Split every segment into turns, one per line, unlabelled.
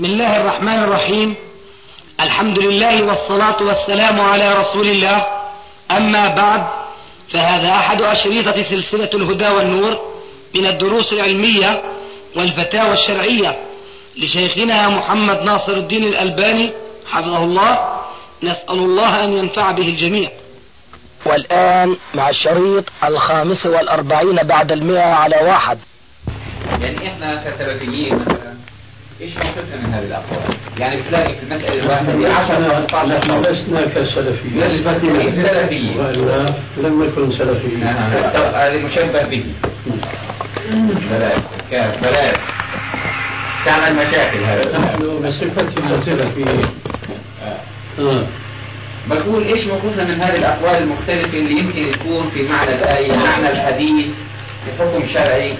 بسم الله الرحمن الرحيم. الحمد لله والصلاة والسلام على رسول الله. أما بعد فهذا أحد أشريطة سلسلة الهدى والنور من الدروس العلمية والفتاوى الشرعية لشيخنا محمد ناصر الدين الألباني حفظه الله. نسأل الله أن ينفع به الجميع.
والآن مع الشريط الخامس والأربعين بعد المئة على واحد.
يعني إحنا كسلفيين مثلا إيش موقفنا من هذه الأقوال؟ يعني بتلاقي في المسألة الواحدة. 10 15
لسنا كسلفيين.
سلفيين.
وإلا لم نكن سلفيين.
هذه مشبه به. بلاش بلاش تعمل مشاكل هذا.
نحن سلفيين. آه.
بقول إيش موقفنا من هذه الأقوال المختلفة اللي يمكن تكون في معنى الآية معنى الحديث في حكم شرعي.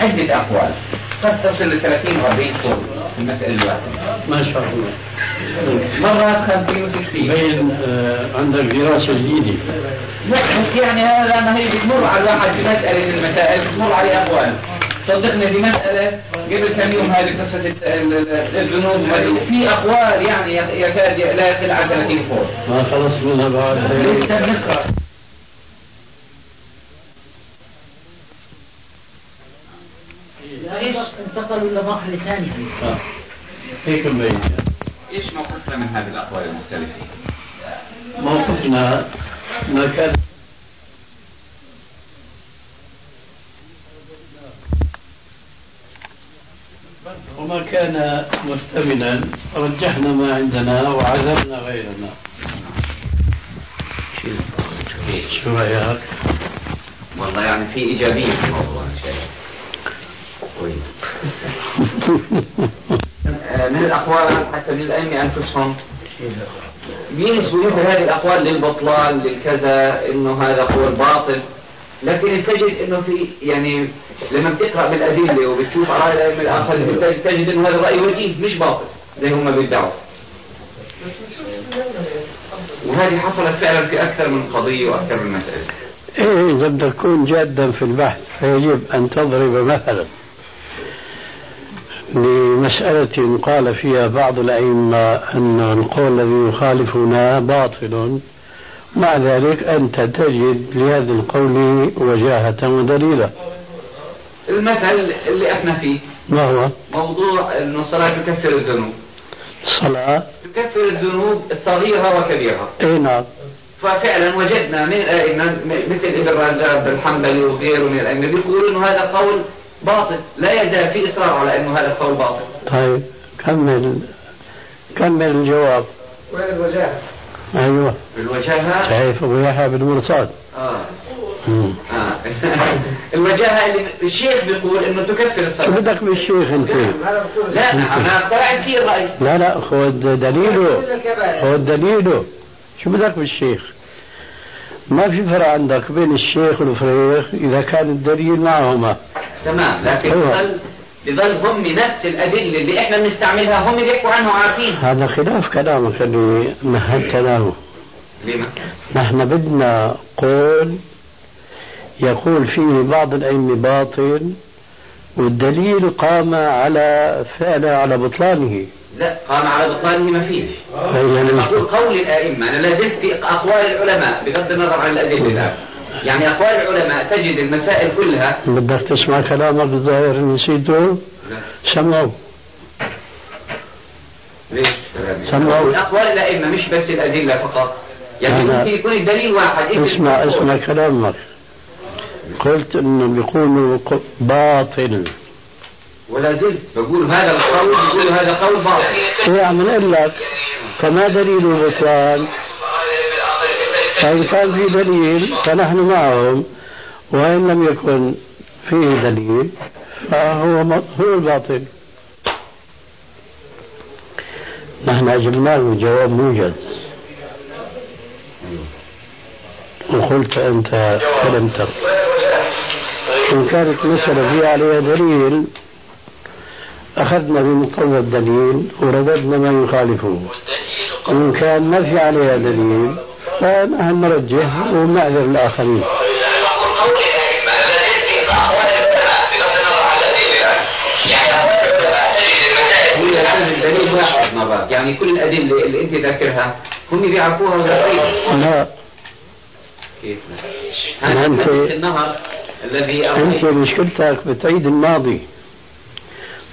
عدة أقوال. قد تصل ل 30 و 40 قول في المسألة الواحدة.
ما شاء الله.
مرات 50 و 60
بين عندك دراسة جديدة
لا بس يعني هذا ما هي بتمر على الواحد في مسألة من المسائل بتمر عليه أقوال صدقني في مسألة قبل كم يوم هذه قصة ال- ال- الذنوب في أقوال يعني يكاد لا يقل عن 30 قول
ما خلص منها بعد.
لسه بنقرأ
انتقلوا إلى مرحلة ثانية
آه. هيك مبين
إيش موقفنا من هذه الأقوال المختلفة؟
موقفنا ما كان وما كان مستمنا رجحنا ما عندنا وعزمنا غيرنا شو رأيك؟
والله يعني في إيجابية في الموضوع. آه، من الأقوال حتى من الأئمة أنفسهم. بينسبوا مثل هذه الأقوال للبطلان للكذا إنه هذا قول باطل؟ لكن تجد إنه في يعني لما بتقرأ بالأدلة وبتشوف آراء الأئمة الآخرين بتجد- تجد إنه هذا الرأي وجيه مش باطل زي هم بيدعوا وهذه حصلت فعلا في أكثر من قضية وأكثر من مسألة.
إيه إذا بدك تكون جادا في البحث فيجب أن تضرب مثلا. لمسألة قال فيها بعض الأئمة أن القول الذي يخالفنا باطل. مع ذلك أنت تجد لهذا القول وجاهة ودليلا.
المثل اللي إحنا فيه
ما هو؟
موضوع انه الصلاة تكفر الذنوب.
الصلاة
تكفر الذنوب الصغيرة وكبيرة.
إيه نعم.
ففعلا وجدنا من الأئمة م- مثل ابن رجب الحنبلي وغيره من الأئمة بيقولوا انه هذا قول باطل لا يزال في إصرار على إنه هذا القول باطل.
طيب كمل. كمل الجواب.
وين الوجاهة؟
أيوه.
الوجاهة
شايف بن مرصاد
آه.
مم.
آه. الوجاهة اللي الشيخ بيقول إنه تكفر
شو
الصلاة
بدك بالشيخ أنت؟
لا أنا اقترعت فيه الرأي
لا لا خذ دليله. خذ دليله. شو بدك بالشيخ؟ ما في فرق عندك بين الشيخ والفريخ إذا كان الدليل معهما
تمام لكن
أيوة.
بضل بضل هم نفس الأدلة اللي إحنا بنستعملها هم بيحكوا عنها وعارفين
هذا خلاف كلامك اللي مهدتنا له
لما؟
نحن بدنا قول يقول فيه بعض الأئمة باطل والدليل قام على فعله على بطلانه.
لا قام على بطلانه ما فيش.
أي
أنا
يعني
بقول قول الأئمة أنا لا زلت في أقوال العلماء بغض النظر عن الأدلة. يعني أقوال العلماء تجد المسائل كلها.
بدك تسمع كلامك الظاهر نسيته؟ سمعوا
ليش؟
سمعوا.
أقوال الأئمة مش بس الأدلة فقط. يعني يكون الدليل واحد.
اسمع. اسمع كلامك. قلت انه بيقولوا باطل.
ولا زلت بقول هذا القول بقول هذا قول باطل.
إيه عم نقول لك؟ فما دليل البطلان فإن كان في دليل فنحن معهم. وإن لم يكن فيه دليل فهو هو الباطل. نحن أجبناه جواب موجز. وقلت أنت فلم تر إن كانت مسألة فيها عليها دليل أخذنا بمقتضى الدليل ورددنا ما يخالفه. وإن كان ما في عليها دليل فنحن نرجح ونعذر الآخرين.
يعني كل الأدلة اللي أنت ذاكرها هم بيعرفوها ولا
لا
كيف؟ هذا
أنت-
حديث النهر. الذي
أنت مشكلتك بتعيد الماضي.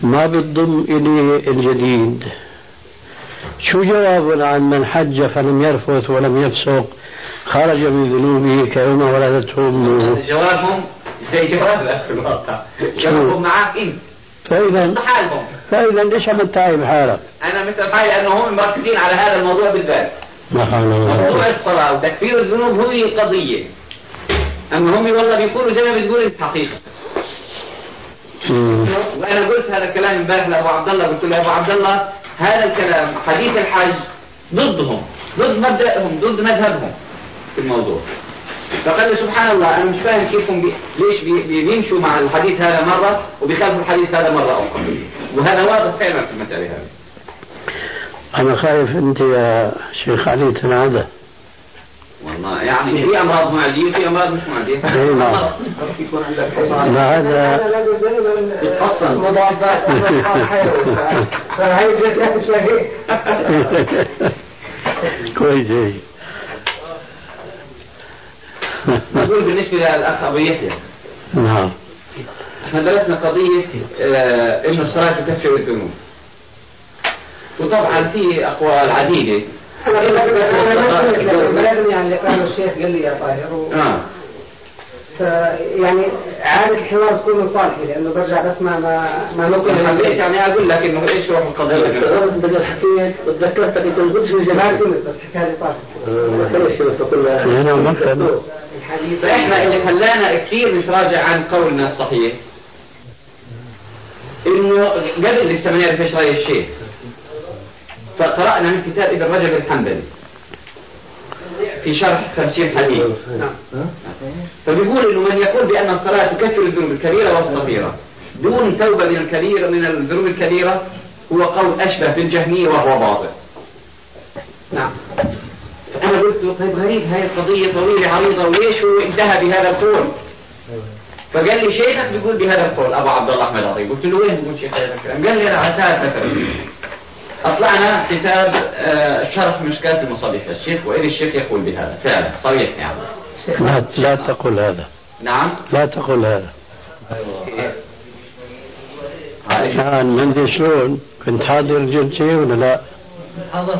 ما بتضم إلي الجديد. شو جوابنا عن من حج فلم يرفث ولم يفسق؟ خرج من ذنوبه كيوم ولدته أمه.
جوابهم؟ زي جوابك في الواقع جوابهم معك
فإذا
ضد حالهم؟
فإذا ليش عم تعب حالك؟
أنا مثل حالي لأنه هم مركزين على هذا الموضوع بالذات
ما حول ولا
موضوع
قوة
الصلاة وتكفير الذنوب هو القضية أما هم والله بيقولوا زي ما بتقول أنت حقيقة.
مم.
وأنا قلت هذا الكلام امبارح لأبو عبد الله قلت له يا أبو عبد الله هذا الكلام حديث الحج ضدهم ضد مبدأهم ضد مذهبهم في الموضوع. فقال لي سبحان الله أنا مش فاهم كيف هم بي... ليش بي... بي- بيمشوا مع الحديث هذا مرة وبيخالفوا الحديث هذا مرة أخرى. وهذا واضح فعلا في المسألة هذه.
أنا خايف أنت يا شيخ علي تنعدى.
والله يعني في أمراض معديه وفي أمراض مش معديه
إيه نعم.
يكون عندك
لا هذا
يتحصن
مضاعفات فهي
كويس.
نقول بالنسبة للأخ أبو يحيى.
نعم.
إحنا درسنا قضية آه إنه الصلاة تكفر الذنوب وطبعا في أقوال عديدة.
بلغني عن اللي قاله الشيخ قال لي يا طاهر و-
آه.
يعني عادة الحوار تكون من صالحي لأنه برجع بسمع ما ما نقل.
يعني أقول لك انه إيش روح القضية.
انت قد حكيت وتذكرتك انت قلت في جمال تونس بس حكايه طاهر.
هنا مكتب
الحديث
فاحنا اللي خلانا كثير نتراجع عن قولنا الصحيح. إنه قبل لسه ما نعرف إيش رأي الشيخ. فقرأنا من كتاب ابن رجب الحنبلي في شرح 50 حديث فبيقول إنه من يقول بأن الصلاة تكفر الذنوب الكبيرة والصغيرة دون توبة من الكبيره من الذنوب الكبيرة هو قول أشبه بالجهمية وهو باطل. نعم. أنا قلت له طيب غريب هاي القضية طويلة عريضة وليش هو انتهى بهذا القول؟ فقال لي شيخك بيقول بهذا القول أبو عبد الله أحمد عطيه قلت له وين بيقول شيخ هذا الكلام؟ قال لي أنا مثلا أطلعنا كتاب آه، شرح مشكات المصابيح الشيخ وإلي الشيخ يقول بهذا. فعلا صريح يعني
لا لا تقل هذا.
نعم.
لا تقل هذا. الآن من ذي شلون؟ كنت حاضر جلسة ولا لا؟
حاضر.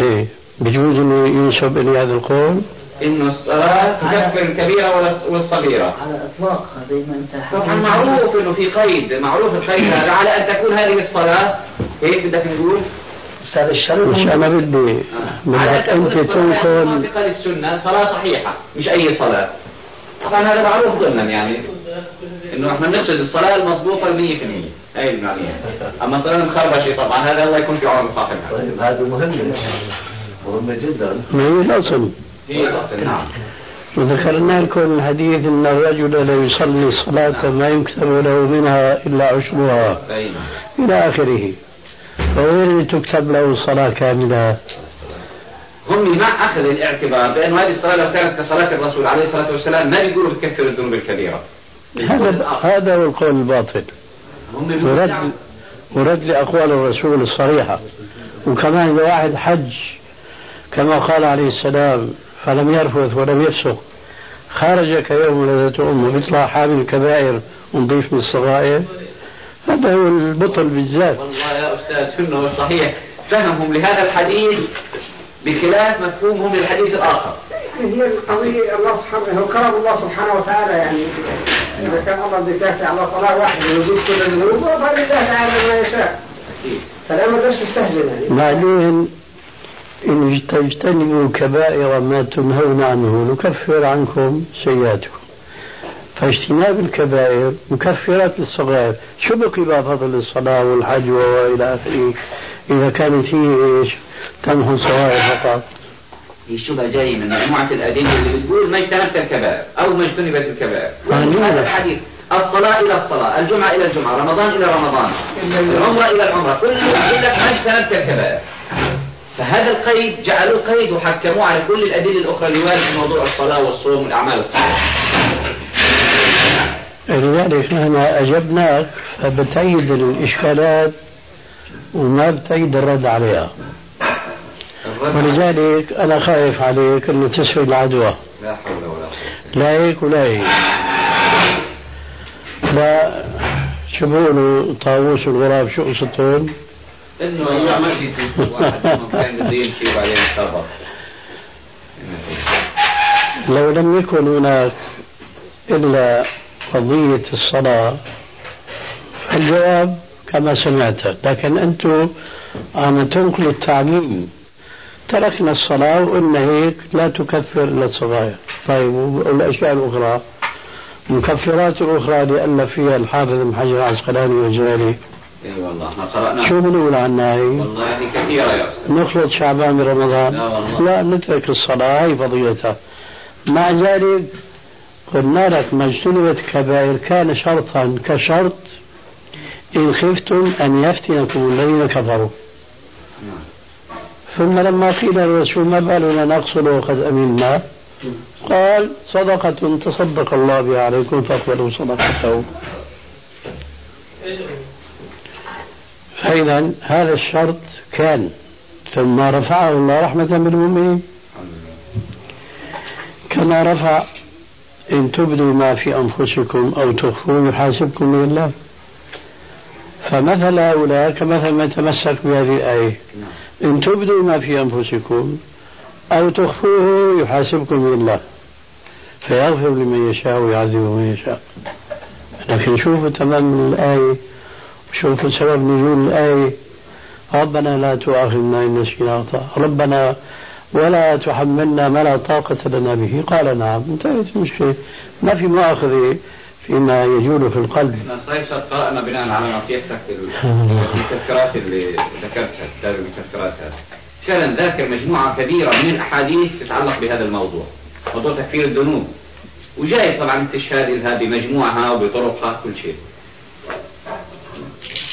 إيه. بجوز إنه ينسب إلي هذا القول
انه الصلاة تكفر الكبيرة ولا- والصغيرة.
على الإطلاق زي ما انت
طبعا معروف إنه في قيد معروف القيد هذا على أن تكون هذه الصلاة هيك بدك نقول
أستاذ الشريف.
مش أنا بدي
على
بدك
ان الصلاة
تنقل
موافقة للسنة صلاة صحيحة مش أي صلاة. طبعا هذا معروف ضمنا يعني إنه إحنا بنقصد الصلاة المضبوطة 100% أي المعنية أما الصلاة المخربشة طبعا هذا الله يكون في عون صاحبها
طيب هذا مهم مهم جدا.
ما هي الأصل؟
هي الأصل، نعم.
وذكرنا لكم الحديث أن الرجل لا يصلي صلاة ما يكتب له منها إلا عشرها.
أي.
إلى آخره. فوين تكتب له صلاة كاملة
هم مع أخذ الاعتبار بانه هذه الصلاة لو كانت كصلاة الرسول عليه الصلاة والسلام ما بيقولوا بتكفر الذنوب الكبيرة.
هذا هذا هو القول الباطل
هم
ورد
نعم.
ورد لأقوال الرسول الصريحة وكمان إذا واحد حج كما قال عليه السلام فلم يرفث ولم يفسق خرج كيوم ولدته أمه بيطلع حامل الكبائر ونضيف من الصغائر هذا هو البطل بالذات.
والله يا أستاذ شنو الصحيح فهمهم لهذا الحديث بخلاف مفهومهم للحديث الآخر.
هي القضية الله سبحانه هو كرم الله سبحانه وتعالى يعني. إذا كان الله بده يدافع على صلاة واحدة ويجيب كل الذنوب فلله تعالى ما يشاء. فلا ما تستهجن يعني.
بعدين إن تجتنبوا كبائر ما تنهون عنه نكفر عنكم سيئاتكم. فاجتناب الكبائر مكفرات للصغائر شو بقي بقى فضل الصلاة والحج وإلى آخره إذا كانت هي إيش تمحو الصغائر فقط
هي الشبهه جاي من مجموعة الأدلة اللي بتقول ما اجتنبت الكبائر أو ما اجتنبت الكبائر. هذا الحديث الصلاة إلى الصلاة، الجمعة إلى الجمعة، رمضان إلى رمضان، العمرة إلى العمرة، كل لك ما اجتنبت الكبائر. فهذا القيد جعلوه قيد وحكموه على كل الأدلة الأخرى اللي في موضوع الصلاة والصوم والأعمال الصالحة.
لذلك نحن أجبناك فبتأيد الإشكالات وما بتعيد الرد عليها. ولذلك أنا خايف عليك أنه تسوي العدوى.
لا حول ولا قوة.
لا هيك ولا هيك. لا شو بيقولوا طاووس الغراب شو قصتهم؟
إنه أيام ما في واحد كان بده يمشي وبعدين
لو لم يكن هناك إلا قضية الصلاة. الجواب كما سمعت لكن أنتم عم تنقلوا التعميم تركنا الصلاة وقلنا هيك لا تكفر إلا الصغائر. طيب والأشياء الأخرى. مكفرات أخرى اللي ألف فيها الحافظ ابن حجر العسقلاني والجلالي
اي والله إحنا قرأنا.
شو بنقول عنها هي؟
والله كثيرة يا أستاذ.
نخلط شعبان برمضان.
لا والله.
لا نترك الصلاة هي فضيلتها. مع ذلك قلنا لك ما اجتنبت كبائر كان شرطا كشرط إن خفتم أن يفتنكم الذين كفروا. ثم لما قيل الرسول ما بالنا نقصد وقد أمنا؟ قال صدقة تصدق الله بها عليكم فاقبلوا صدقته فإذا هذا الشرط كان ثم رفعه الله رحمة بالمؤمنين كما رفع إن تبدوا ما في أنفسكم أو تخفوه يحاسبكم به الله. فمثل هؤلاء كمثل من تمسك بهذه الآية. إن تبدوا ما في أنفسكم أو تخفوه يحاسبكم به الله. فيغفر لمن يشاء ويعذب من يشاء. لكن شوفوا تمام الآية شوفوا سبب نزول الآية. ربنا لا تؤاخذنا إن نسينا ربنا ولا تحملنا ما لا طاقة لنا به. قال نعم. انتهت المشكلة ما في مؤاخذة فيما يجول في القلب.
إحنا صحيح قرأنا بناء على نصيحتك ال- التذكيرات اللي ذكرتها كتاب المتذكرات هذا. فعلا ذاكر مجموعة كبيرة من الأحاديث تتعلق بهذا الموضوع. موضوع تكفير الذنوب. وجاي طبعا استشهاد لها بمجموعها وبطرقها كل شيء.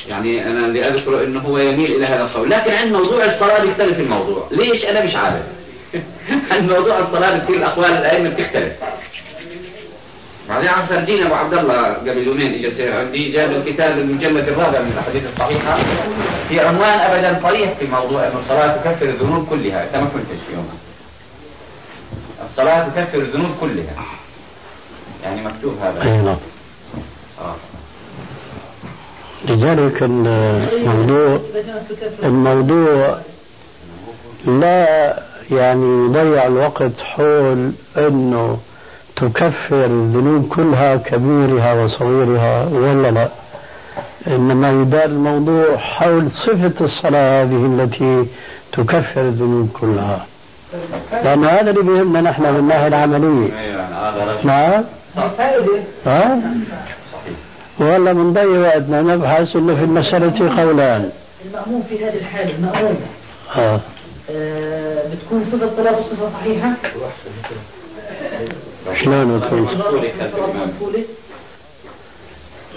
يعني أنا اللي أذكره أنه هو يميل إلى هذا القول لكن عند موضوع الصلاة بيختلف الموضوع. ليش أنا مش عارف عند موضوع الصلاة بتصير الأقوال الأئمة بتختلف. بعدين عم فرجينا أبو عبد الله قبل يومين اجى سير عندي جاب الكتاب المجلد الرابع من الأحاديث الصحيحة. في عنوان ابدا صريح في موضوع ان الصلاة تكفر الذنوب كلها. أنت ما كنتش في يومها. الصلاة تكفر الذنوب كلها. يعني مكتوب هذا.
أي نعم.
آه.
لذلك الموضوع الموضوع لا يعني يضيع الوقت حول إنه تكفر الذنوب كلها كبيرها وصغيرها ولا لا؟ إنما يدار الموضوع حول صفة الصلاة هذه التي تكفر الذنوب كلها. لأن هذا اللي بيهمنا نحن من الناحية العملية.
أيوه يعني
نعم.
فائدة
ها؟ والله بنضيع وقتنا نبحث إنه في المسألة قولان.
المأموم في هذه الحالة المأموم.
آه.
آه، بتكون صفة صلاته صفة صحيحة؟
شلون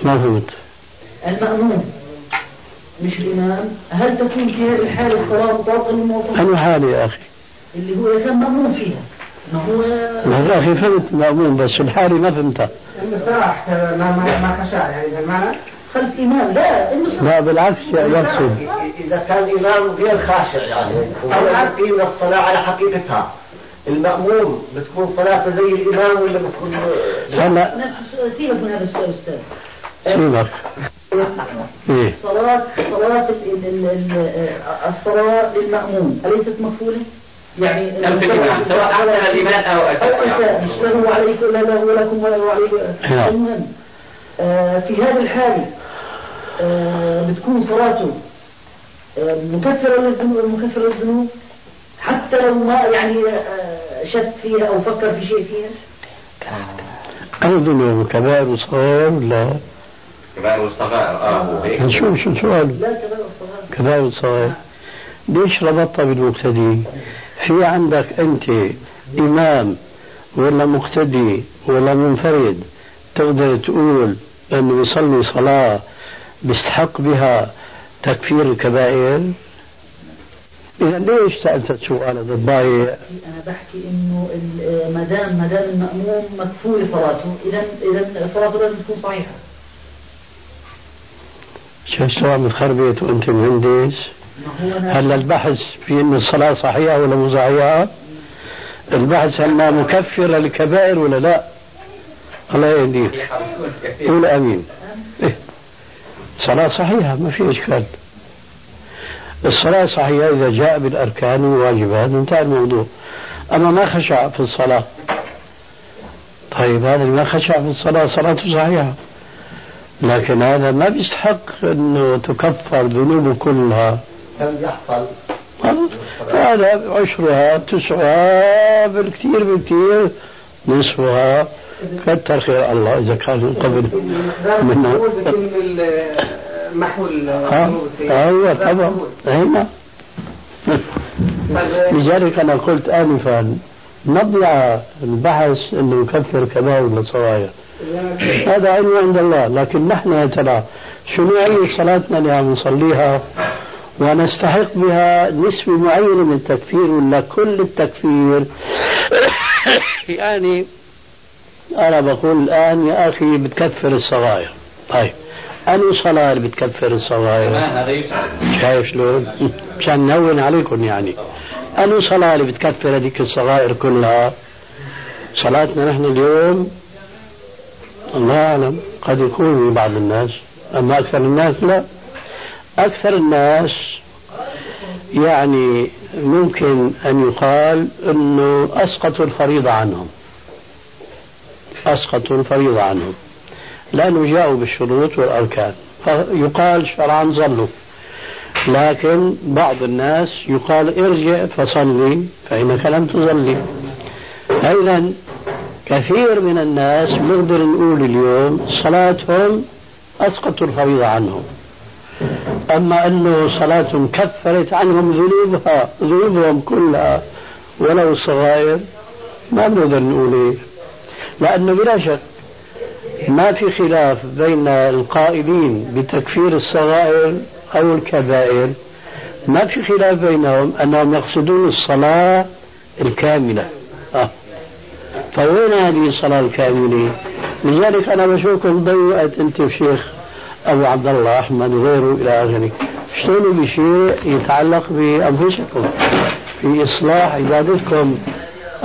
ما فهمت
المأموم مش الإمام. هل تكون في هذه الحالة الصلاة مطابقة للموضوع
أنا حالي يا أخي.
اللي هو كان مأموم فيها.
يا أخي فهمت مأمون بس الحالي ما فهمتها
انه صراح ما ما ما خشع يعني بمعنى
خلف إمام لا
لا بالعكس يقصد.
إذا كان الإمام غير خاشع يعني. وهو يقيم الصلاة على حقيقتها. المأموم بتكون صلاته زي الإمام ولا بتكون
هلا
نفس سيبك من هذا السؤال أستاذ.
سيبك إيه.
صلاة صلاة ال- ال- ال- الصلاة للمأموم أليست مكفولة؟ يعني
في الإمام سواء أو
أو
أساء
أنت مش عليك لا له لكم ولا له عليك
نعم.
آه، في هذه الحالة آه، بتكون صلاته آه، مكفرة للذنوب مكفرة للذنوب حتى لو ما يعني شك فيها أو فكر في شيء فيها.
ذنوب كبائر وصغائر ولا
كبار والصغائر آه
نشوف شو السؤال
لا كذا الصلاة
كبائر وصغائر ليش ربطها بالمقتدي في عندك أنت إمام ولا مقتدي ولا منفرد تقدر تقول أنه يصلي صلاة بيستحق بها تكفير الكبائر؟ إذا ليش سألت السؤال هذا الضايع؟
أنا بحكي إنه ال- ما دام ما دام المأموم مكفول صلاته إذا إذا صلاته لازم تكون صحيحة.
شو شو عم تخربط وأنت مهندس؟ هلا البحث في أن الصلاة صحيحة ولا مو صحيحة؟ البحث هل مكفره للكبائر ولا لا؟ الله يهديك. قول آمين. إيه؟ صلاة صحيحة ما في إشكال. الصلاة صحيحة إذا جاء بالأركان والواجبات انتهى الموضوع. أما ما خشع في الصلاة. طيب هذا ما خشع في الصلاة صلاته صحيحة. لكن هذا ما بيستحق أنه تكفر ذنوبه كلها.
كم يحصل.
هذا عشرها تسعها بالكثير بالكثير نصفها. كثر خير الله إذا كان قبل. منها
محو
أيوه طبعا. أيوه. لذلك أنا قلت انفا نضيع البحث إنه يكفر كبائر ولا صغائر هذا علم عند الله لكن نحن يا ترى شنو أي صلاتنا اللي عم نصليها؟ ونستحق بها نسبة معينة من التكفير ولا كل التكفير. يعني أنا بقول الآن يا أخي بتكفر الصغائر. طيب أني صلاة اللي بتكفر الصغائر؟ شايف شلون؟ مشان نهون عليكم يعني. أني صلاة اللي بتكفر هذيك الصغائر كلها؟ صلاتنا نحن اليوم الله أعلم قد يكون بعض الناس أما أكثر الناس لا. أكثر الناس يعني ممكن أن يقال أنه أسقطوا الفريضة عنهم. أسقطوا الفريضة عنهم. لأنه جاءوا بالشروط والأركان. فيقال شرعا ظلوا لكن بعض الناس يقال ارجع فصلي فإنك لم تصلي. أيضا كثير من الناس نقدر نقول اليوم صلاتهم أسقطوا الفريضة عنهم. أما أنه صلاتهم كفرت عنهم ذنوبها ذنوبهم كلها ولو الصغائر ما بنقدر نقول إيه لأنه بلا شك ما في خلاف بين القائلين بتكفير الصغائر أو الكبائر ما في خلاف بينهم أنهم يقصدون الصلاة الكاملة آه. فوين هذه الصلاة الكاملة؟ لذلك أنا بشوفكم ضيقت أنت وشيخ أبو عبد الله أحمد وغيره إلى آخره. اشتغلوا بشيء يتعلق بأنفسكم في إصلاح عبادتكم.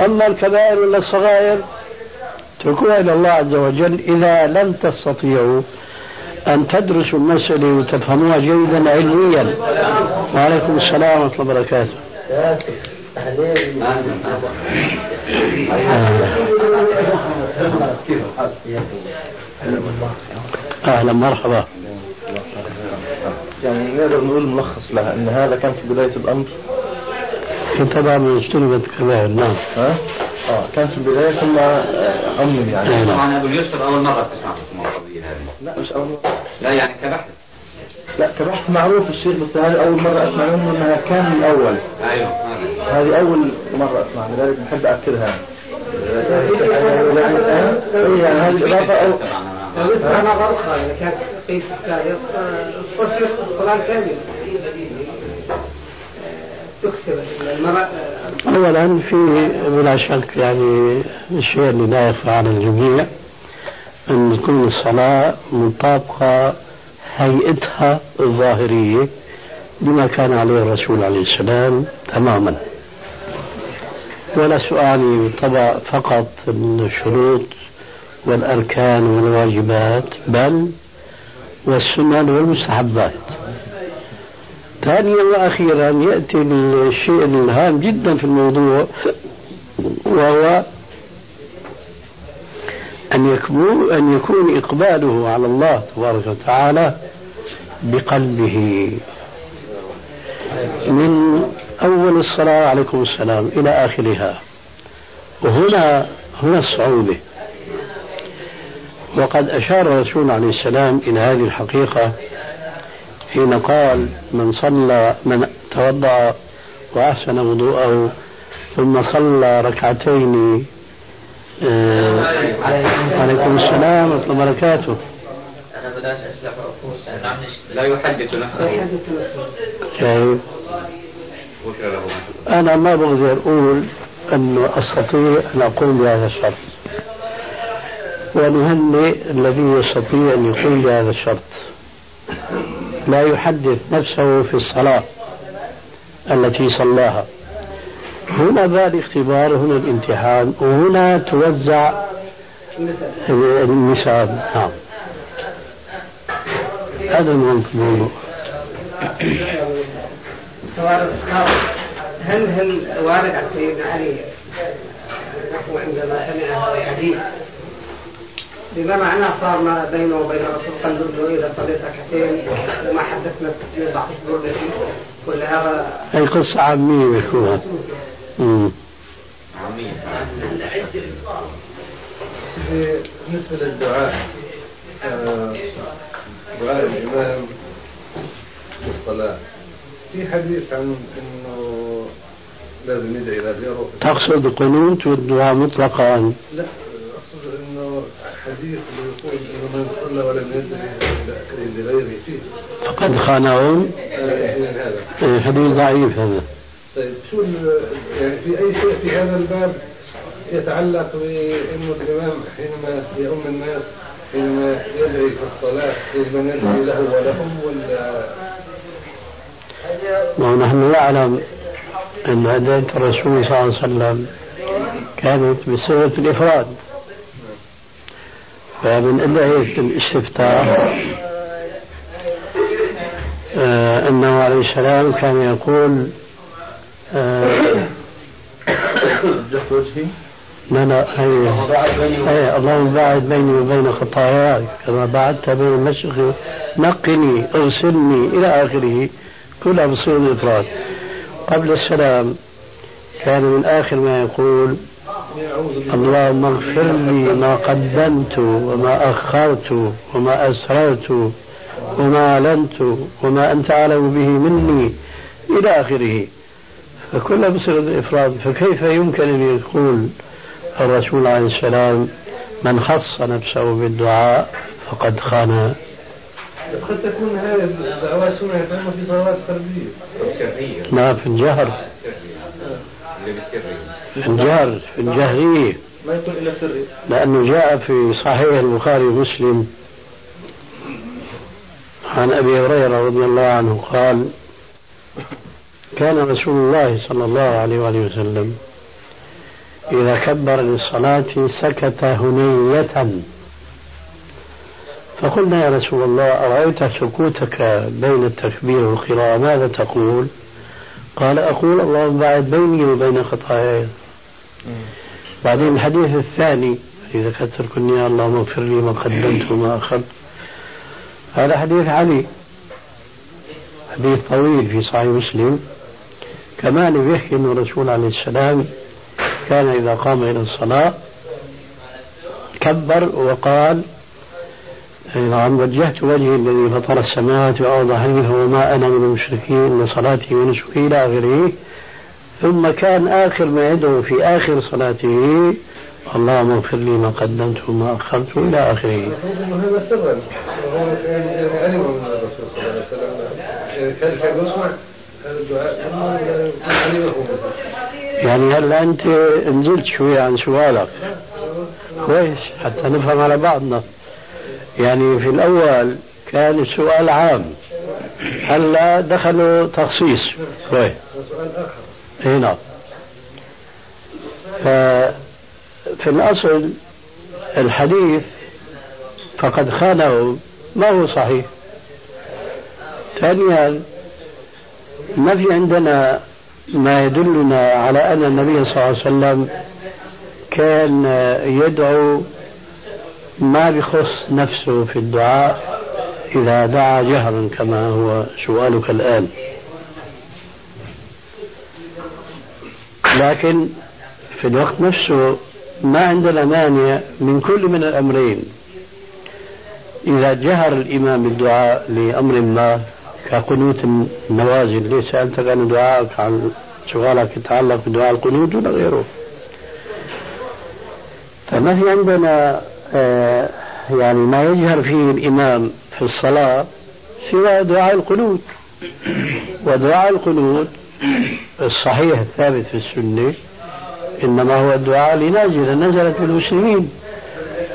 أما الكبائر ولا الصغائر اتركوها إلى الله عز وجل. إذا لم تستطيعوا أن تدرسوا المسألة وتفهموها جيدا علميا. وعليكم السلام ورحمة الله وبركاته. أهلا مرحبا.
يعني نقدر نقول ملخص لها إن هذا كان في بداية الأمر؟
طبعا من اجتنبت كبائر نعم.
ها؟ آه كان في البداية ثم امن يعني.
طبعا أبو اليسر أول مرة تسمع في القضية هذه
لا مش أول مرة.
لا يعني كبحث
لا كبحث معروف الشيخ بس هذه أول مرة أسمع منه إنها كان الأول
أيوه
هذه أول مرة أسمع لذلك بحب اكدها
اولا في بلا شك يعني الشيء اللي لا يخفى على الجميع. أن تكون الصلاه مطابقة هيئتها الظاهرية لما كان عليه الرسول عليه السلام تماما. ولا سؤالي طبع فقط الشروط والأركان والواجبات بل والسنن والمستحبات. ثانيا وأخيرا يأتي الشيء الهام جدا في الموضوع وهو أن يكون أن يكون إقباله على الله تبارك وتعالى بقلبه. من أول الصلاة عليكم السلام إلى آخرها. وهنا هنا الصعوبة. وقد أشار الرسول عليه السلام إلى هذه الحقيقة حين قال من صلى من توضأ وأحسن وضوءه ثم صلى ركعتين آه عليكم السلام ورحمة الله وبركاته.
لا يحدث نفسه
أنا ما بقدر أقول أنه أستطيع أن أقول بهذا الشرط. ونهنئ الذي يستطيع أن يقول بهذا الشرط. لا يحدث نفسه في الصلاة التي صلاها. هنا بقى الاختبار هنا الامتحان وهنا توزع النساب نعم. هذا الموضوع.
هل هل وارد عن سيدنا علي انه عندما سمع هذا الحديث؟ بما معناه صار ما بينه وبين الرسول إذا صليت ركعتين وما حدثنا التسبيح بعض بردتي كل هذا
هي قصة عامية بيكون
عميم
بالنسبة للدعاء آه، دعاء الإمام في الصلاة في حديث عن أنه لازم يدعي إلى غيره
تقصد القنوت والدعاء مطلقا؟
لا أقصد أنه حديث اللي يقول أنه من صلى ولم يدعي لغيره فيه.
فقد خانهم
آه، هذا
إيه، حديث ضعيف هذا.
طيب شو يعني في أي شيء في هذا الباب يتعلق بأنه الإمام حينما يؤم الناس حينما يدعي في الصلاة يجب أن يدعي له ولهم ولا
ونحن نعلم أن هداية الرسول صلى الله عليه وسلم كانت بصيغة الإفراد. فمن أدعية الاستفتاح آه أنه عليه السلام كان يقول آه لا لا أي اللهم باعد بيني وبين خطاياي كما بعدت بين المشرق نقني اغسلني إلى آخره. كلها بصيغة الإفراد قبل السلام كان من آخر ما يقول اللهم اغفر لي ما قدمت وما أخرت وما أسررت وما أعلنت وما أنت أعلم به مني إلى آخره. فكلها بصيغة الإفراد فكيف يمكن أن يقول الرسول عليه السلام من خص نفسه بالدعاء فقد خان
قد تكون هذه الدعوات سنة يتم في صلوات فردية
سرية
ما في الجهر. في الجهر في الجهرية.
ما يكون إلا سري
لأنه جاء في صحيح البخاري ومسلم عن أبي هريرة رضي الله عنه قال كان رسول الله صلى الله عليه وآله وسلم إذا كبر للصلاة سكت هنية. فقلنا يا رسول الله أرأيت سكوتك بين التكبير والقراءة؟ ماذا تقول؟ قال أقول اللهم باعد بيني وبين خطاياي. بعدين الحديث الثاني إذا كثركني يا اللهم اغفر لي ما قدمت وما أخرت. هذا حديث علي. حديث طويل في صحيح مسلم. كمان بيحكي أن الرسول عليه السلام كان إذا قام إلى الصلاة كبر وقال نعم وجهت وجهي الذي فطر السماوات والأرض حنيفا وما أنا من المشركين لصلاتي ونسكي إلى آخره؟ ثم كان آخر ما يدعو في آخر صلاته اللهم اغفر لي ما قدمت وما آخره
المفروض أنه هذا سرا يعني
هلا أنت نزلت شوي عن سؤالك؟ كويس حتى نفهم على بعضنا. يعني في الأول كان السؤال عام. هلا دخلوا تخصيص؟
سؤال آخر
اي نعم ففي الأصل الحديث فقد خانه ما هو صحيح. ثانيا ما في عندنا ما يدلنا على أن النبي صلى الله عليه وسلم كان يدعو ما بخص نفسه في الدعاء إذا دعا جهرا كما هو سؤالك الآن. لكن في الوقت نفسه ما عندنا مانع من كل من الأمرين. إذا جهر الإمام بالدعاء لأمر ما كقنوت النوازل ليس سألتك عن دعائك عن سؤالك يتعلق بدعاء القنوت ولا غيره. فما في عندنا آه يعني ما يجهر فيه الإمام في الصلاة سوى دعاء القنوت. ودعاء القنوت الصحيح الثابت في السنة إنما هو الدعاء لنازلة نزلت بالمسلمين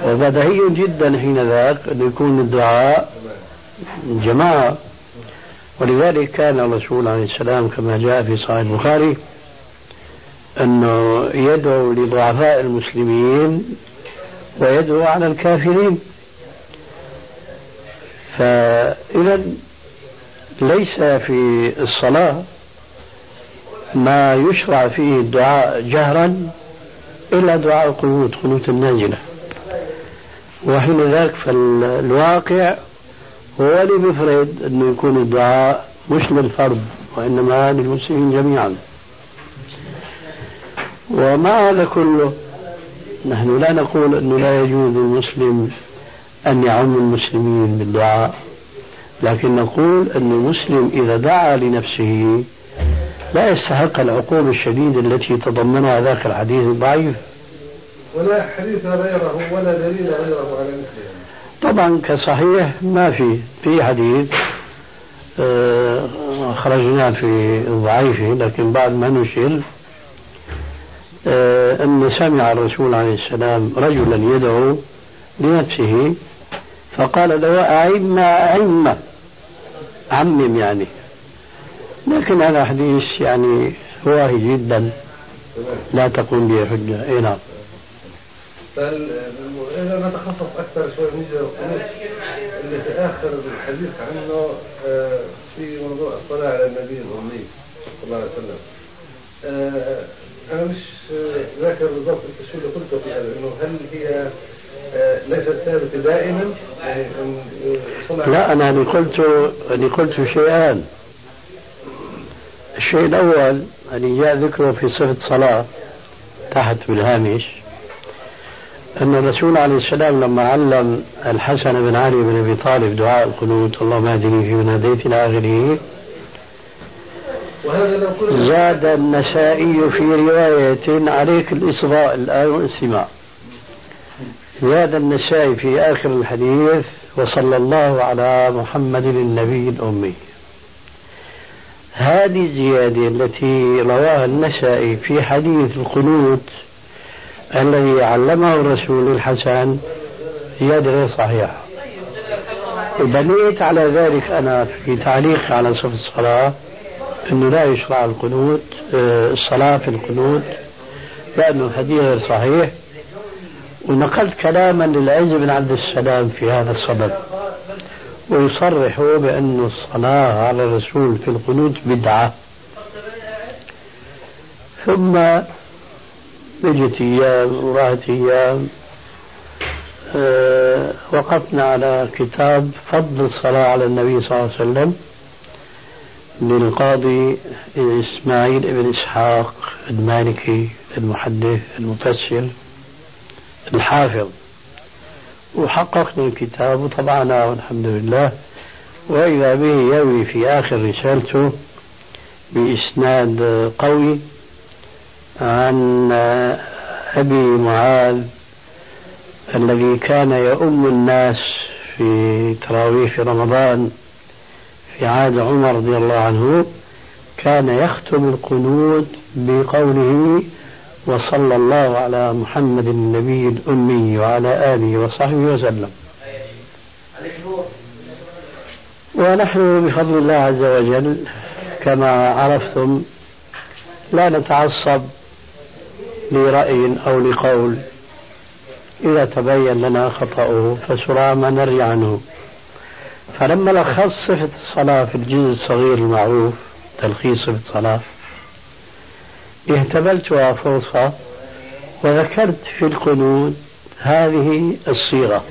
وبدهي جدا حين ذاك أن يكون الدعاء جماعة. ولذلك كان الرسول عليه السلام كما جاء في صحيح البخاري أنه يدعو لضعفاء المسلمين ويدعو على الكافرين. فإذا ليس في الصلاة ما يشرع فيه الدعاء جهرا إلا دعاء القنوت قنوت النازلة. وحين ذاك فالواقع هو بيفرض أنه يكون الدعاء مش للفرد وإنما للمسلمين جميعا. ومع هذا كله؟ نحن لا نقول أنه لا يجوز للمسلم أن يعم المسلمين بالدعاء لكن نقول أن المسلم إذا دعا لنفسه لا يستحق العقوبة الشديدة التي تضمنها ذاك الحديث الضعيف.
ولا حديث غيره ولا دليل غيره على مثله.
طبعا كصحيح ما في في حديث آه، خرجنا في ضعيفه لكن بعد ما نشل أن سمع الرسول عليه السلام رجلا يدعو لنفسه فقال له أعم أعم عمم يعني. لكن هذا حديث يعني واهي جدا لا تقوم به حجة. اي نعم.
إذا نتخصص أكثر شوي نجي اللي في آخر الحديث عنه آه، في موضوع الصلاة على النبي الأمي صلى الله عليه وسلم. آه، أنا مش ذاكر بالضبط التشكيل اللي قلته في هذا إنه هل هي آه، ليست ثابتة دائما؟ يعني
لا أنا اللي قلت اللي قلت شيئان الشيء الأول اللي جاء ذكره في صفة صلاة تحت بالهامش أن الرسول عليه السلام لما علم الحسن بن علي بن أبي طالب دعاء القنوت اللهم اهدني في من هديت إلى آخره زاد النسائي في رواية عليك الإصغاء الآن والاستماع زاد النسائي في آخر الحديث وصلى الله على محمد النبي الأمي. هذه الزيادة التي رواها النسائي في حديث القنوت الذي علمه الرسول الحسن زيادة غير صحيحة وبنيت على ذلك أنا في تعليق على صف الصلاة. أنه لا يشرع القنوت آه، الصلاة في القنوت لأنه الحديث غير صحيح. ونقلت كلاما للعز بن عبد السلام في هذا الصدد. ويصرح بأن الصلاة على الرسول في القنوت بدعة. ثم اجت أيام وراحت أيام أه وقفنا على كتاب فضل الصلاة على النبي صلى الله عليه وسلم. للقاضي إسماعيل بن إسحاق المالكي المحدث المفسر الحافظ. وحققنا الكتاب وطبعنا والحمد لله. وإذا به يروي في آخر رسالته بإسناد قوي عن أبي معاذ الذي كان يؤم الناس في تراويح رمضان في عهد عمر رضي الله عنه كان يختم القنوت بقوله وصلى الله على محمد النبي الأمي وعلى آله وصحبه وسلم. ونحن بفضل الله عز وجل كما عرفتم لا نتعصب لرأي أو لقول. إذا تبين لنا خطأه فسرعة ما نرجع عنه. فلما لخص صفة الصلاة في الجزء الصغير المعروف تلخيص صفة الصلاة اهتملتها فرصة وذكرت في القنوت هذه الصيغة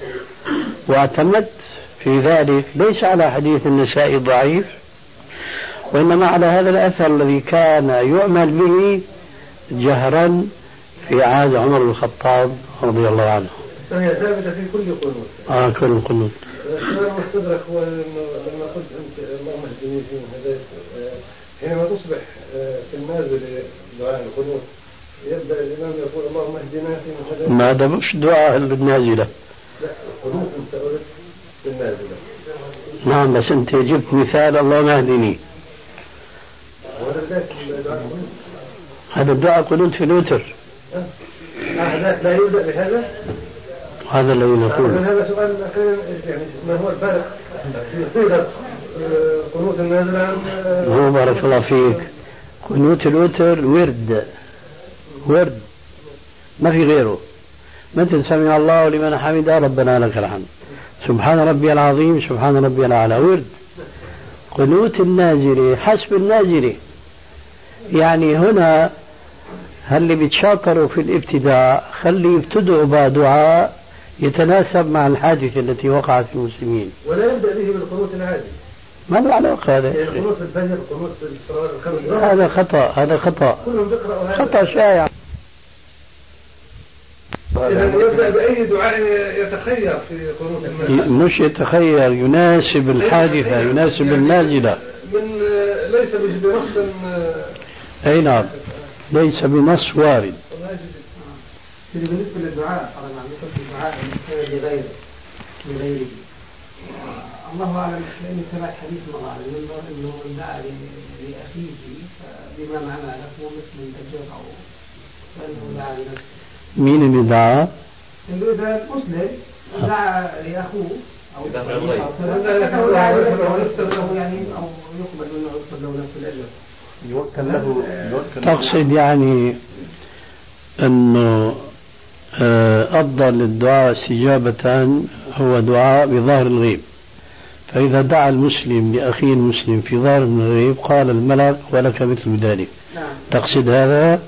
واعتمدت في ذلك ليس على حديث النساء ضعيف وإنما على هذا الأثر الذي كان يعمل به جهرا في عهد عمر بن الخطاب رضي الله عنه.
فهي ثابتة في كل قنوت.
آه كل قنوت.
المستدرك هو لما قلت أنت اللهم اهدني في هديت حينما تصبح آه، في النازل دعاء القنوت يبدأ الإمام يقول اللهم اهدنا في هديت.
ما هذا مش دعاء بالنازله.
لا القنوت أنت قلت في النازلة.
نعم بس أنت جبت مثال اللهم اهدني.
هذا
الدعاء قنوت في الوتر.
هذا لا يبدأ بهذا؟
هذا الذي نقول.
هذا سؤال يعني ما هو الفرق؟ في صيغة آه، قنوت النازل عن آه،
هو بارك الله فيك. قنوت الوتر ورد. ورد. ما في غيره. مثل سمع الله لمن حمد ربنا لك الحمد. سبحان ربي العظيم سبحان ربي الأعلى. ورد. قنوت النازلة حسب النازلة يعني هنا هل اللي بيتشاطروا في الابتداع خلي يبتدعوا بدعاء يتناسب مع الحادثة التي وقعت في المسلمين.
ولا يبدأ به بالقنوت العادي
ما له علاقة هذا.
يعني قنوت الفجر قنوت الصلاة الخمس
هذا خطأ هذا خطأ.
كلهم بيقرأوا هذا.
خطأ شائع.
إذا يبدأ بأي دعاء يتخير في قنوت النازل
مش يتخير يناسب الحادثة يناسب النازلة
من آه، ليس بنص آه،
أي نعم. ليس بنص وارد.
بالنسبة للدعاء طبعا عم يكون في دعاء لغيره لغيره الله أعلم لاني سمعت حديث مرة عن المنبر إنه من دعا لأخيه بما معنى له مثل الدجاج أو فإنه دعا لنفسه.
مين اللي دعا؟
إنه اذا مسلم دعا
لأخوه
أو له يعني أو يقبل منه يكتب له نفس الاجر
يوكل له يوكل
تقصد يعني آه، أفضل الدعاء استجابة هو دعاء بظاهر الغيب. فإذا دعا المسلم لأخيه المسلم في ظاهر الغيب قال الملك ولك مثل ذلك.
نعم.
تقصد هذا؟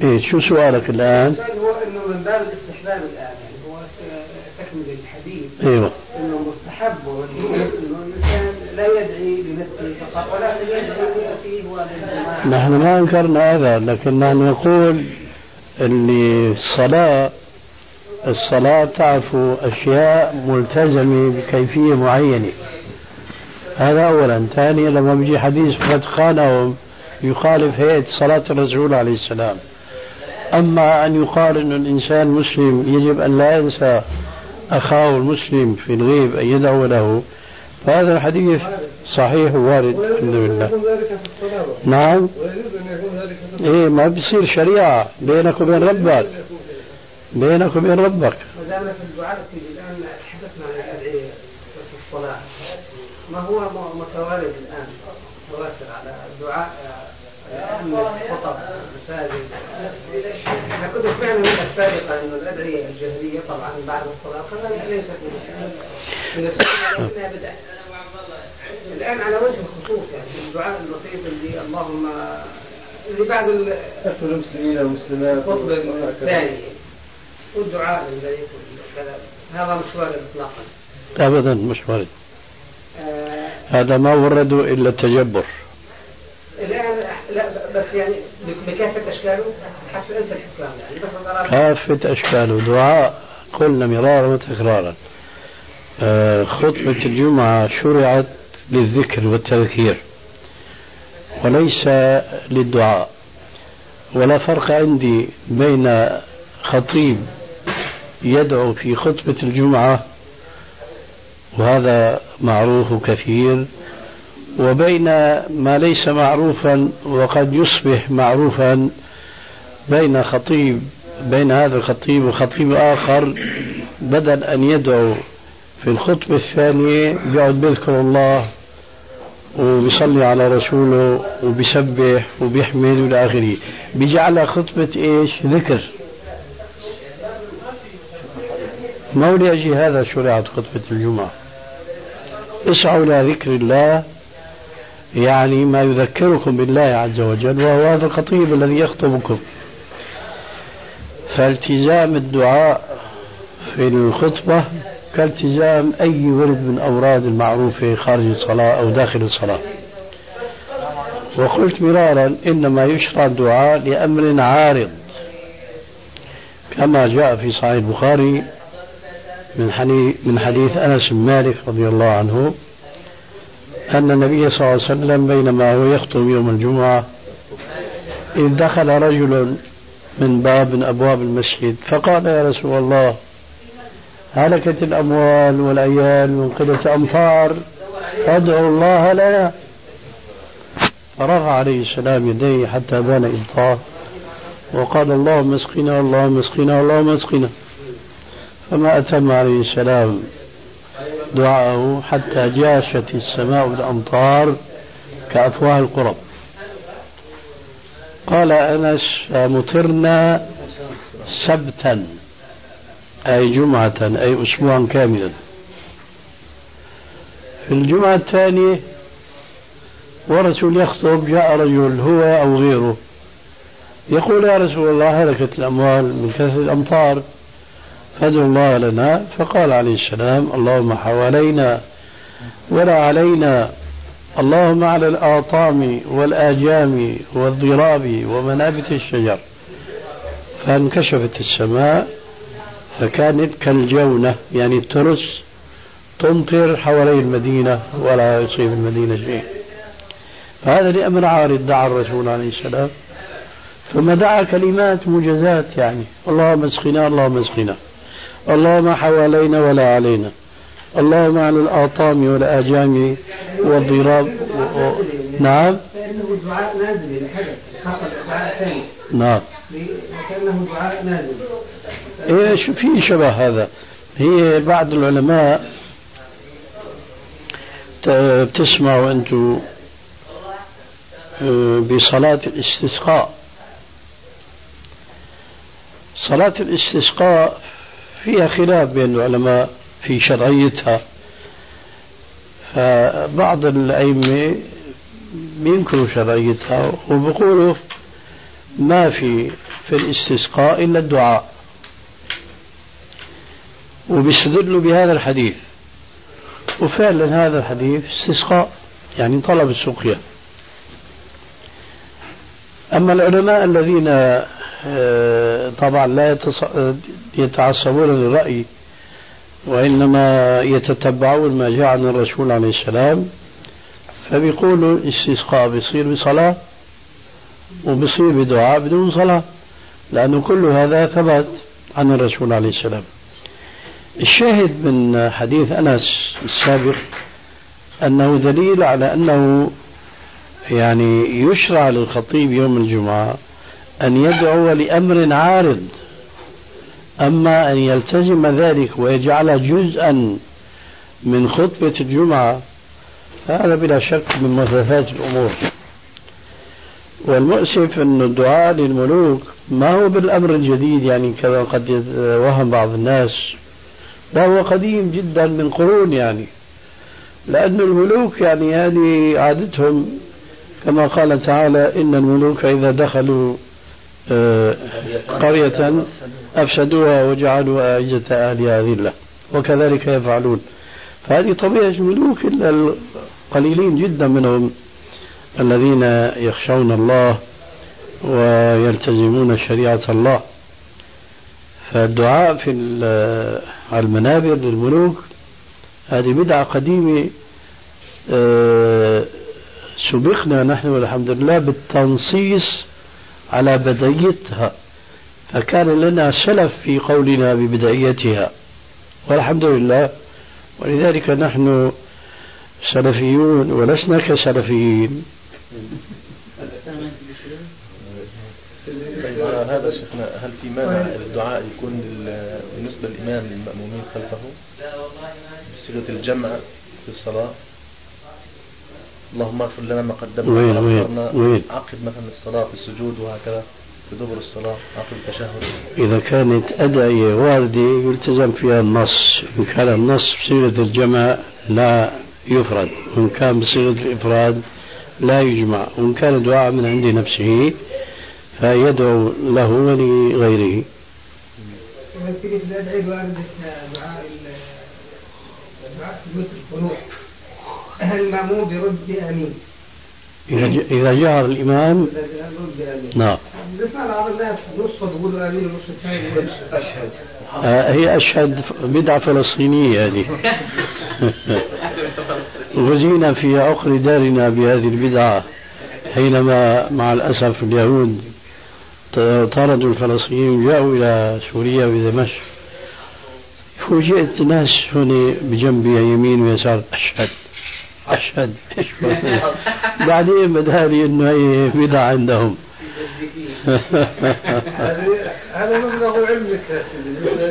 إيه شو سؤالك الآن؟
السؤال هو إنه من باب الاستحباب الآن يعني هو تكمل الحديث.
أيوه.
إنه مستحب الانسان لا يدعي لنفسه فقط ولكن يدعي وللجماعه
نحن ما أنكرنا هذا لكن نحن نقول اللي الصلاة الصلاة تعرف أشياء ملتزمة بكيفية معينة. هذا أولا. ثانيا لما بيجي حديث قد خانهم يخالف هيئة صلاة الرسول عليه السلام. أما أن يقال أن الإنسان مسلم يجب أن لا ينسى أخاه المسلم في الغيب أن يدعو له. فهذا الحديث صحيح ووارد الحمد لله.
يكون ذلك في الصلاة
نعم.
ويجوز أن يكون ذلك في الصلاة.
إيه ما بصير شريعة بينك وبين ربك. بينك وبين ربك.
ما دام في الدعاء الآن تحدثنا عن الأدعية في الصلاة. ما هو متوارد الآن؟ متواتر على الدعاء أئمة الخطب المساجد. إحنا كنا سمعنا من السابقة أن الأدعية الجهرية طبعا بعد الصلاة كذلك ليست من من السنة لكنها بدعة. الآن على وجه الخصوص يعني الدعاء البسيط اللي اللهم اللي بعد ال-
كفر المسلمين والمسلمات
الخطبة. الثانية والدعاء وكذا هذا مش وارد إطلاقا.
أبدا مش وارد
آه،
هذا ما ورده إلا التجبر.
الآن لا بس يعني بكافة أشكاله حسب أنت الحكام يعني بس
كافة أشكاله. دعاء قلنا مرارا وتكرارا. آه، خطبة الجمعة شرعت للذكر والتذكير. وليس للدعاء. ولا فرق عندي بين خطيب يدعو في خطبة الجمعة وهذا معروف كثير وبين ما ليس معروفا وقد يصبح معروفا بين خطيب بين هذا الخطيب وخطيب آخر بدل أن يدعو في الخطبة الثانية بيقعد بيذكر الله وبيصلي على رسوله وبيسبح وبيحمد إلى آخره. بيجعلها خطبة إيش؟ ذكر. ما ولأجل هذا شرعت خطبة الجمعة؟ اسعوا إلى ذكر الله يعني ما يذكركم بالله عز وجل وهو هذا الخطيب الذي يخطبكم. فالتزام الدعاء في الخطبة كالتزام أي ورد من أوراد المعروفة خارج الصلاة أو داخل الصلاة. وقلت مرارا إنما يشرع الدعاء لأمر عارض كما جاء في صحيح البخاري من حديث, من حديث أنس بن مالك رضي الله عنه أن النبي صلى الله عليه وسلم بينما هو يخطب يوم الجمعة إذ دخل رجل من باب من أبواب المسجد فقال يا رسول الله هلكت الأموال والعيال من قلة أمطار فادعوا الله لنا. فرفع عليه السلام يديه حتى بان إبطاه وقال اللهم اسقنا اللهم اسقنا اللهم اسقنا. فما أتم عليه السلام دعاءه حتى جاشت السماء بالأمطار كأفواه القرب. قال أنس مطرنا سبتا. أي جمعة أي أسبوعا كاملا. في الجمعة الثانية ورسول يخطب جاء رجل هو أو غيره يقول يا رسول الله هلكت الأموال من كثرة الأمطار فادعو الله لنا. فقال عليه السلام اللهم حوالينا ولا علينا اللهم على الآطام والآجام والضراب ومنابت الشجر. فانكشفت السماء فكانت كالجونة يعني الترس تمطر حوالي المدينة ولا يصيب المدينة شيء فهذا لأمر عارض دعا الرسول عليه السلام. ثم دعا كلمات موجزات يعني. اللهم اسقنا اللهم اسقنا. اللهم حوالينا ولا علينا. اللهم على الآطام والآجام والضراب. و... نعم.
فإنه دعاء نازل لحدث حصل دعاء ثاني.
نعم.
وكأنه دعاء نازل.
شو في شبه هذا؟ هي بعض العلماء بتسمعوا أنتم آه، بصلاة الاستسقاء. صلاة الاستسقاء فيها خلاف بين العلماء في شرعيتها. فبعض الأئمة بينكروا شرعيتها وبيقولوا ما في في الاستسقاء إلا الدعاء. وبيستدلوا بهذا الحديث. وفعلا هذا الحديث استسقاء يعني طلب السقيا. أما العلماء الذين آه، طبعا لا يتعصبون للرأي وإنما يتتبعون ما جاء عن الرسول عليه السلام فبيقولوا الاستسقاء بيصير بصلاة وبصير بدعاء بدون صلاة لأنه كل هذا ثبت عن الرسول عليه السلام. الشاهد من حديث أنس السابق أنه دليل على أنه يعني يشرع للخطيب يوم الجمعة أن يدعو لأمر عارض أما أن يلتزم ذلك ويجعل جزءا من خطبة الجمعة هذا بلا شك من مثلثات الأمور. والمؤسف أن الدعاء للملوك ما هو بالأمر الجديد يعني كما قد وهم بعض الناس لا هو قديم جدا من قرون يعني. لأن الملوك يعني هذه عادتهم كما قال تعالى إن الملوك إذا دخلوا آه، قرية أفسدوها وجعلوا أعزة أهلها ذلة وكذلك يفعلون. فهذه طبيعة الملوك إلا القليلين جدا منهم الذين يخشون الله ويلتزمون شريعة الله. فالدعاء في على المنابر للملوك هذه بدعة قديمة آه، سبقنا نحن والحمد لله بالتنصيص على بدايتها فكان لنا سلف في قولنا ببدايتها والحمد لله ولذلك نحن سلفيون ولسنا كسلفيين.
طيب على هذا شيخنا هل في مانع الدعاء يكون بالنسبة للإمام للمأمومين خلفه؟ بصيغة الجمع في الصلاة. اللهم اغفر لنا ما قدمنا
وين
عقب مثلا الصلاة في السجود وهكذا في دبر الصلاة عقب التشهد.
إذا كانت أدعية واردة يلتزم فيها النص. إن كان النص بصيغة الجمع لا يفرد. وإن كان بصيغة الإفراد لا يجمع. وإن كان دعاء من عند نفسه فيدعو له ولغيره.
المأموم برد آمين
إذا جهر الإمام نعم.
نسمع بعض الناس نص بيقولوا آمين ونص الثاني أشهد
هي أشهد بدعة فلسطينية هذه. غزينا في عقر دارنا بهذه البدعة حينما مع الأسف اليهود طردوا الفلسطينيين وجاءوا إلى سوريا ودمشق. فوجئت ناس هنا بجنبي يمين ويسار أشهد أشهد بعدين بدا لي إنه هي بدعة عندهم.
هذا مبلغ علمك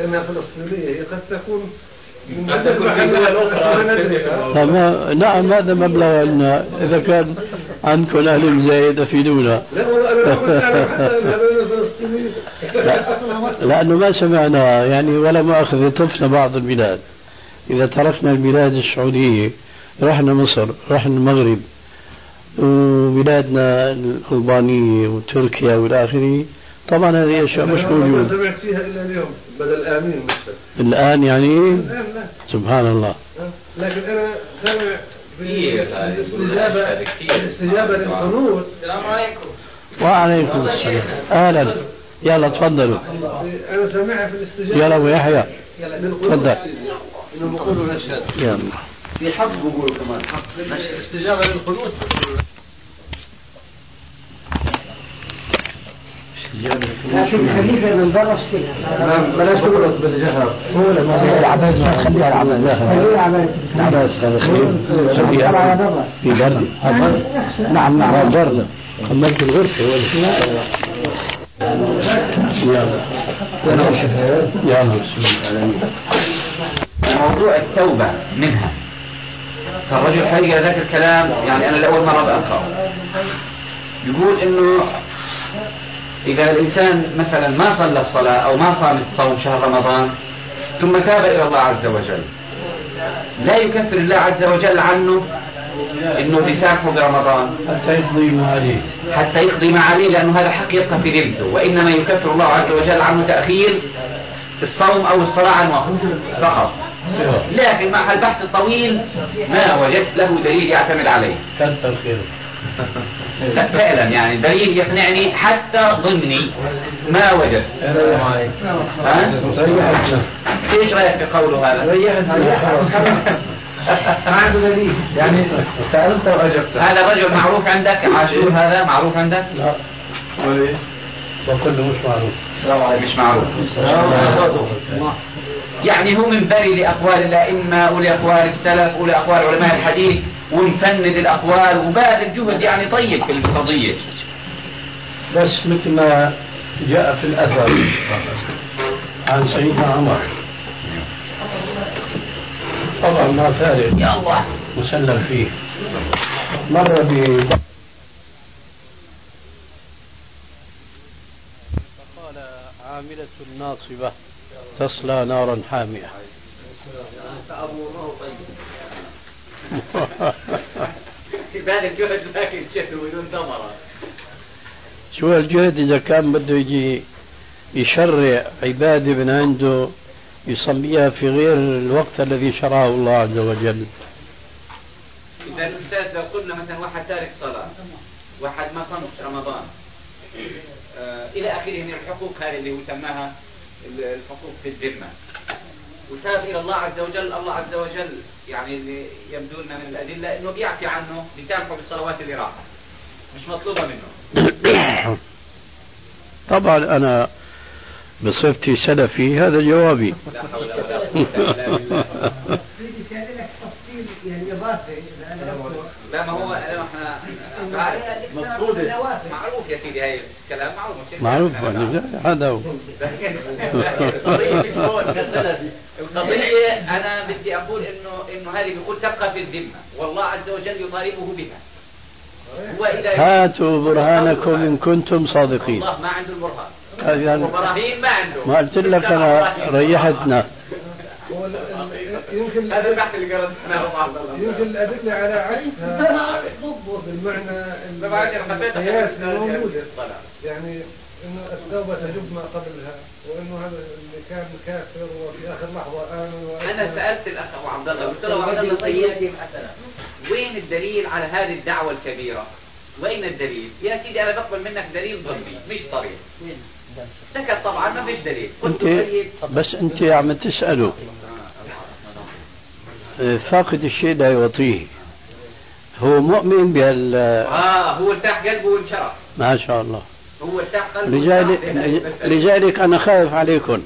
إنها فلسطينية. قد تكون
فما نعم هذا مبلغ عندنا إذا كان عندكم أهل زايد أفيدونا لأنه ما سمعنا يعني ولا مؤاخذة طفنا بعض البلاد. إذا تركنا البلاد السعودية رحنا مصر رحنا المغرب وبلادنا الألبانية وتركيا والى اخره طبعا هذه أشياء مش
ما
موجودة.
سمعت فيها إلا اليوم بدل امين مثلا
الآن يعني
الان لا.
سبحان الله.
لكن أنا سامع الاستجابه. الاستجابه للقنوت
السلام عليكم.
وعليكم السلام. أهلا. يلا تفضلوا.
أنا سامعها في الاستجابة.
يلا أبو يحيى. تفضل
انهم يقولوا نشهد
يلا.
في حق قبول كمان. حق.
الاستجابه للقنوت
لكن خليفه من برا
بلاش تقول بالجهر
هو
نعم نعم برد خمرت الغرفة ولا يلا يلا
موضوع التوبة منها. فالرجل حقيقة ذاك الكلام يعني أنا لأول مرة بأقرأه يقول إنه إذا الإنسان مثلا ما صلى الصلاة أو ما صام الصوم شهر رمضان ثم تاب إلى الله عز وجل لا يكفر الله عز وجل عنه إنه بيسامحه برمضان.
حتى يقضي ما عليه.
حتى يقضي ما عليه لأنه هذا حق يبقى في ذمته وإنما يكفر الله عز وجل عنه تأخير الصوم أو الصلاة عن وقت فقط. لكن مع البحث الطويل ما وجدت له دليل يعتمد عليه.
كثر خيره
فعلا يعني دليل يقنعني حتى ضمني ما وجدت ها؟ إيش رأيك في قوله هذا؟
ما عنده دليل
يعني سألت وأجبت
هذا الرجل معروف عندك؟ عاشور هذا معروف عندك؟
لا. وليش؟ وكله مش معروف.
مش معروف. يعني هو منبري لأقوال الأئمة ولأقوال السلف ولأقوال علماء الحديث ونفند الأقوال وباذل جهد يعني طيب في القضية.
بس مثل ما جاء في الأثر عن سيدنا عمر. طبعا ما فارق
يا الله.
مسلم فيه. مر ب فقال عاملة ناصبة. تصلى نارا حامية.
باذل جهد لكن جهد بدون ثمرة.
شو الجهد إذا كان بده يجي يشرع عبادة من عنده يصليها في غير الوقت الذي شرعه الله عز وجل؟
إذا الأستاذ لو قلنا مثلا واحد تارك صلاة واحد ما صام رمضان آه إلى آخره من الحقوق هذه اللي هو سماها الحقوق في الذمة. وتاب إلى الله عز وجل الله عز وجل يعني اللي يبدو لنا من الأدلة إنه بيعفي عنه بيسامحه بالصلوات اللي راحت مش مطلوبة منه.
طبعا أنا بصفتي سلفي هذا جوابي.
لا
يعني
ما هو
إحنا
معروف يا سيدي هاي الكلام معروف.
معروف هذا هو.
القضية أنا بدي أقول إنه إنه هذه بيقول تبقى في الذمة. والله عز وجل يطالبه بها.
هاتوا برهانكم إن كنتم صادقين.
الله ما عنده البرهان. وإبراهيم ما عنده.
ما قلت لك أنا ريحتنا
يمكن
هذا البحث اللي قرأناه مع عبد الله.
يمكن الأدلة على عكسها بالمعنى القياس موجودة يعني انه التوبة تجب ما قبلها وانه هذا اللي كان كافر وفي آخر لحظة آمن وأسلم.
أنا سألت الأخ أبو عبد الله قلت له عبد الله طيب وين الدليل على هذه الدعوة الكبيرة؟ وين الدليل؟ يا سيدي أنا بقبل منك دليل ضمني مش صريح. سكت طبعا ما فيش دليل. قلت طيب
بس أنت عم تسأله فاقد الشيء لا يعطيه هو مؤمن بهال
آه هو ارتاح قلبه وانشرح.
ما شاء الله
هو ارتاح قلبه
لذلك. لذلك أنا خايف عليكم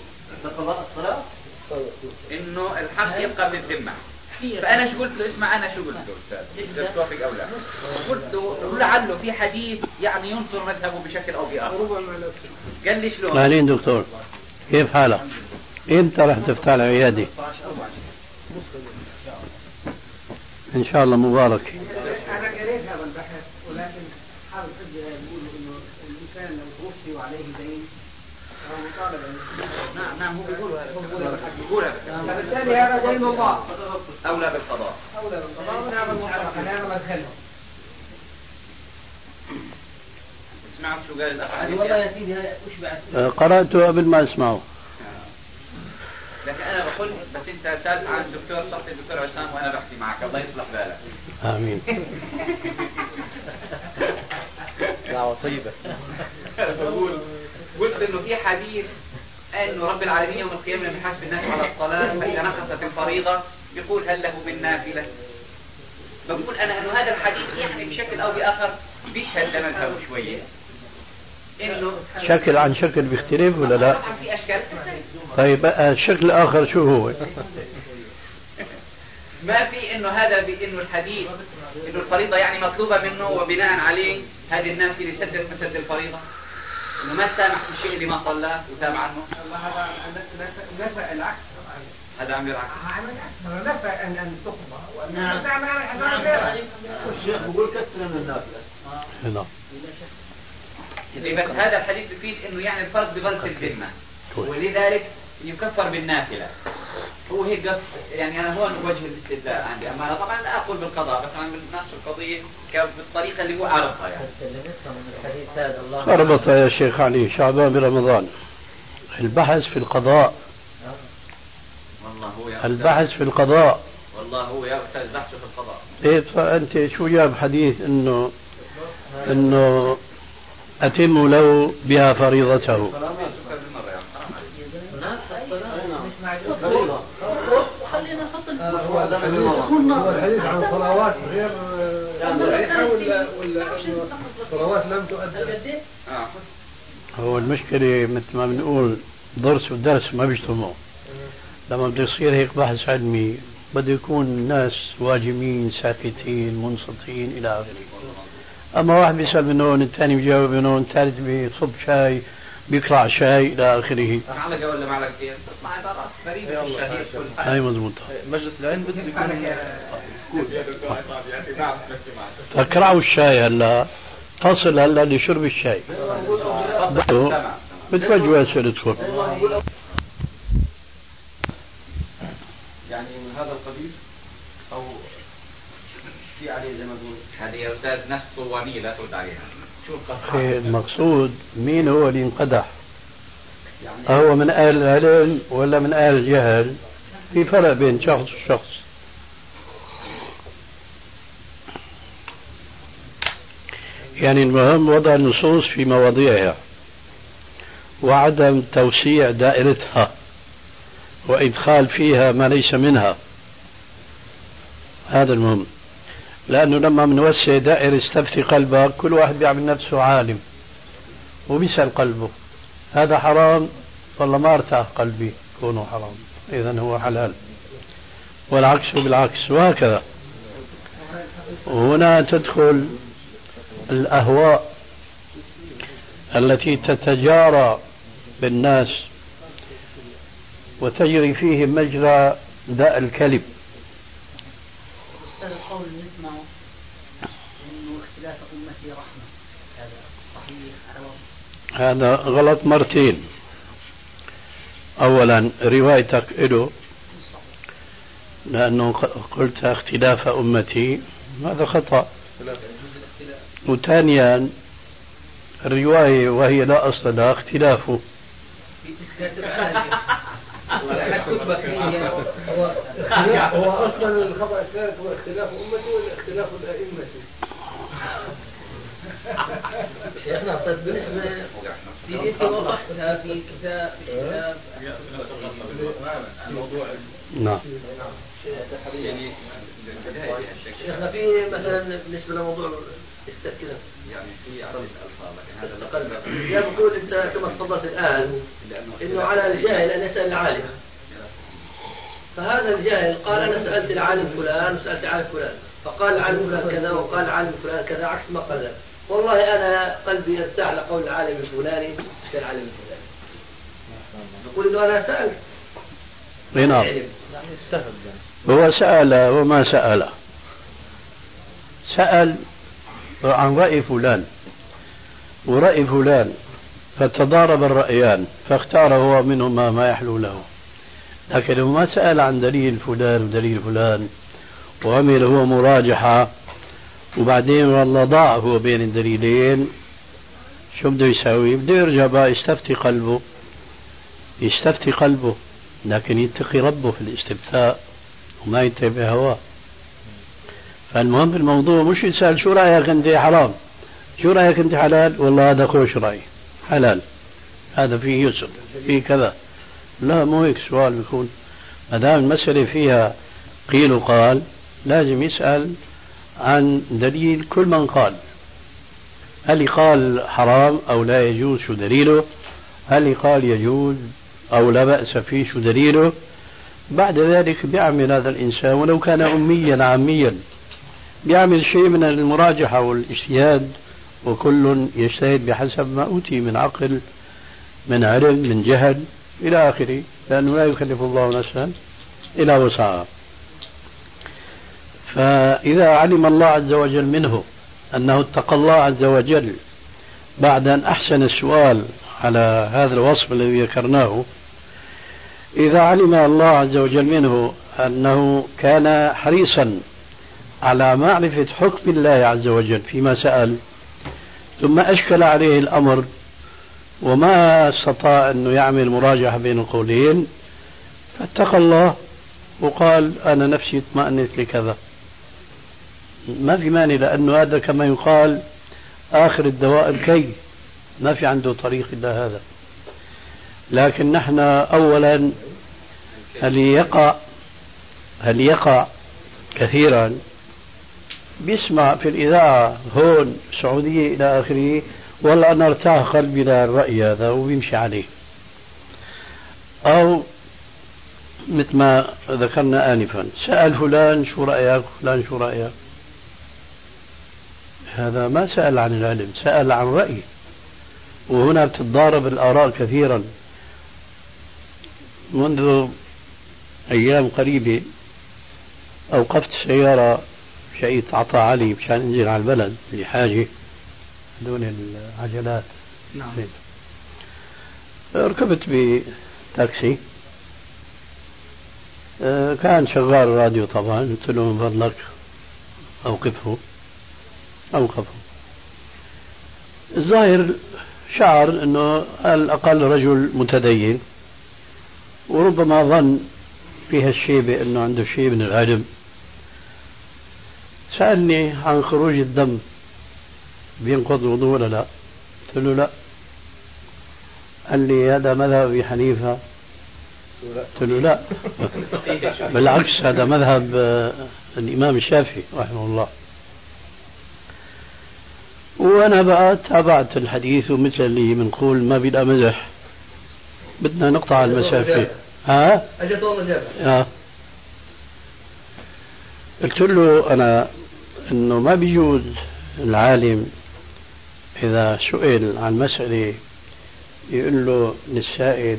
إنه الحق يبقى في الذمة. فأنا شو قلت له؟ اسمع أنا شو قلت له؟ أستاذ توافق أو لا. قلت له لعله في حديث يعني ينصر مذهبه بشكل أو بآخر. قال لي شلون؟
اهلين دكتور كيف حالك؟ إمتى رح تفتح العياده؟ إن شاء الله مبارك.
أنا قريت هذا البحث ولكن حجه يقول إنه الإنسان لو توفي وعليه دين
نعم نعم هو بيقول بيقول
فبالتالي هذا دين الله
اولى بالقضاء
اولى بالقضاء هذا المطلق هذا مدخله
سمعت شو قال الاخ
والله يا سيدي
آه، قراته قبل ما أسمعه.
لكن أنا بقول بس انت سال عن الدكتور صفي الدكتور عصام وأنا بحكي معك الله يصلح بالك
آمين.
دعوة طيبة.
بقول قلت إنه في حديث إنه رب العالمين يوم القيامة لما يحاسب الناس على الصلاة فاذا نقصت الفريضة يقول هل له من نافلة؟ بقول أنا إنه هذا الحديث يعني بشكل أو بآخر بيشهد لمذهبه شوية إنه
شكل عن شكل بيختلف ولا لا؟
طبعا في أشكال
طيب الشكل الآخر شو هو؟
ما في إنه هذا بانه الحديث إنه الفريضة يعني مطلوبة منه وبناء عليه هذه النافلة سدت مسد الفريضة ما سامح بالشيء اللي ما صلاه وتاب عنه
هذا نفى العكس.
هذا عم يلعب
هذا نفى ان أن تقضى وأن تعمل على حساب غيرها
الشيخ بقول كثر من النافلة.
نعم.
هذا الحديث بيفيد إنه يعني الفرد بظل في
الذمة.
ولذلك يكفر بالنافلة. هو هيك قص يعني أنا هون وجه الاستدلال عندي. أما أنا طبعا لا أقول بالقضاء بس أنا بناقش القضية بالطريقة اللي هو عرفها يعني.
ربط يا شيخ علي شعبان برمضان؟ البحث في القضاء.
والله هو
البحث في القضاء.
والله هو أستاذ بحثه في القضاء.
إيه فأنت شو جاب حديث إنه إنه أتم له بها فريضته؟
خلينا نحط
الحديث عن صلوات غير ولا ولا صلوات لم تؤدى
هو المشكلة مثل ما بنقول درس ودرس ما بيجتمعوا. لما بده يصير هيك بحث علمي بده يكون الناس واجمين ساكتين منصتين إلى آخره. أما واحد بيسأل من هون الثاني بيجاوب من هون الثالث بيصب شاي بيقرع شاي إلى آخره.
معلقه ولا معلقتين تطلع عبارات فريدة
هاي مضبوطة.
مجلس العلم بده يكون
فكرعوا الشاي هلا. تصل هلا لشرب الشاي. بتوجهوا أسئلتكم
يعني من هذا القبيل أو في عليه زي ما تقول.
هذه يا أستاذ نفس صوانيه لا ترد عليها.
المقصود مين هو اللي انقدح أهو من أهل العلم ولا من أهل الجهل؟ في فرق بين شخص وشخص. يعني المهم وضع النصوص في مواضيعها وعدم توسيع دائرتها وإدخال فيها ما ليس منها. هذا المهم. لأنه لما بنوسع دائرة استفتي قلبك كل واحد بيعمل نفسه عالم وبيسأل قلبه. هذا حرام؟ والله ما أرتاح قلبي كونه حرام. إذا هو حلال. والعكس بالعكس وهكذا. وهنا تدخل الأهواء التي تتجارى بالناس وتجري فيهم مجرى داء الكلب.
هذا القول نسمعه. إنه اختلاف أمتي رحمة. هذا صحيح على
هذا غلط مرتين. أولا روايتك له لأنه قلت اختلاف أمتي. هذا خطأ. وثانيا الرواية وهي لا أصل لها اختلافه.
هو أصلا الخطا الثالث هو اختلاف امتي ولا اختلاف الائمه؟
شيخنا طيب بالنسبة سيدي انت وضحتها في كتاب في كتاب
نعم
يعني البداية الشيخ
شيخنا في مثلا بالنسبة لموضوع التذكره
يعني في عدد الألفاظ لكن هذا
الأقل يا بقول أنت كما تفضلت الآن؟ إنه على الجاهل أن يسأل العالم.
فهذا الجاهل قال أنا سألت العالم فلان وسألت العالم فلان. فقال العالم فلان كذا وقال العالم فلان كذا عكس ما قال. والله أنا قلبي يرتاح لقول العالم الفلاني كالعالم الفلاني. نقول إنه أنا سألت.
نعم. هو سأل وما سأل. سأل عن رأي فلان ورأي فلان فتضارب الرأيان فاختار هو منهما ما يحلو له. لكن ما سأل عن دليل فلان ودليل فلان وعمل هو مراجحة وبعدين والله ضاع هو بين الدليلين. شو بده يسوي؟ بده يرجع بقى يستفتي قلبه يستفتي قلبه لكن يتقي ربه في الاستفتاء وما يتبع هواه. فالمهم الموضوع مش يسأل شو رأيك أنت؟ حرام. شو رأيك أنت حلال؟ والله هذا خوش رأي. حلال. هذا فيه يسر فيه كذا. لا مو هيك سؤال بيكون. ما دام المسألة فيها قيل وقال لازم يسأل عن دليل كل من قال. هل قال حرام أو لا يجوز شو دليله؟ هل قال يجوز أو لا بأس فيه شو دليله؟ بعد ذلك بيعمل هذا الإنسان ولو كان أميا عاميا. بيعمل شيء من المراجحة والإجتهاد وكل يجتهد بحسب ما أوتي من عقل من علم من جهل إلى آخره لأنه لا يكلف الله نفسا إلا وسعها. فإذا علم الله عز وجل منه أنه اتقى الله عز وجل بعد أن أحسن السؤال على هذا الوصف الذي ذكرناه إذا علم الله عز وجل منه أنه كان حريصا على معرفة حكم الله عز وجل فيما سأل. ثم أشكل عليه الأمر وما استطاع أنه يعمل مراجعة بين القولين فاتقى الله وقال أنا نفسي اطمأنت لكذا. ما في مانع لأنه هذا كما يقال آخر الدواء الكي. ما في عنده طريق إلا هذا. لكن نحن أولا هل يقع هل يقع كثيرا بيسمع في الإذاعة. هون سعودية إلى آخره. والله أنا ارتاح قلبي للرأي هذا وبيمشي عليه. أو مثل ما ذكرنا آنفا. سأل فلان شو رأيك؟ فلان شو رأيك؟ هذا ما سأل عن العلم سأل عن رأي. وهنا بتتضارب الآراء كثيرا. منذ أيام قريبة أوقفت سيارة شقيت عطاء علي مشان انزل على البلد لحاجة هذول العجلات. نعم. ركبت بتاكسي. آه، كان شغال الراديو طبعا. قلت له من فضلك أوقفه. أوقفه. الظاهر شعر أنه على الأقل رجل متدين. وربما ظن في هالشيبة أنه عنده شيء من العلم سألني عن خروج الدم. بينقض الوضوء ولا لا؟ قلت له لا. قال لي هذا مذهب أبي حنيفة. قلت له لا. بالعكس هذا مذهب آه، الإمام الشافعي رحمه الله. وأنا بقى تابعت الحديث ومثل اللي بنقول ما بدنا مزح. بدنا نقطع المسافة. ها؟ اجت والله جاب قلت له أنا أنه ما بيجوز العالم إذا سئل عن مسألة يقول له للسائل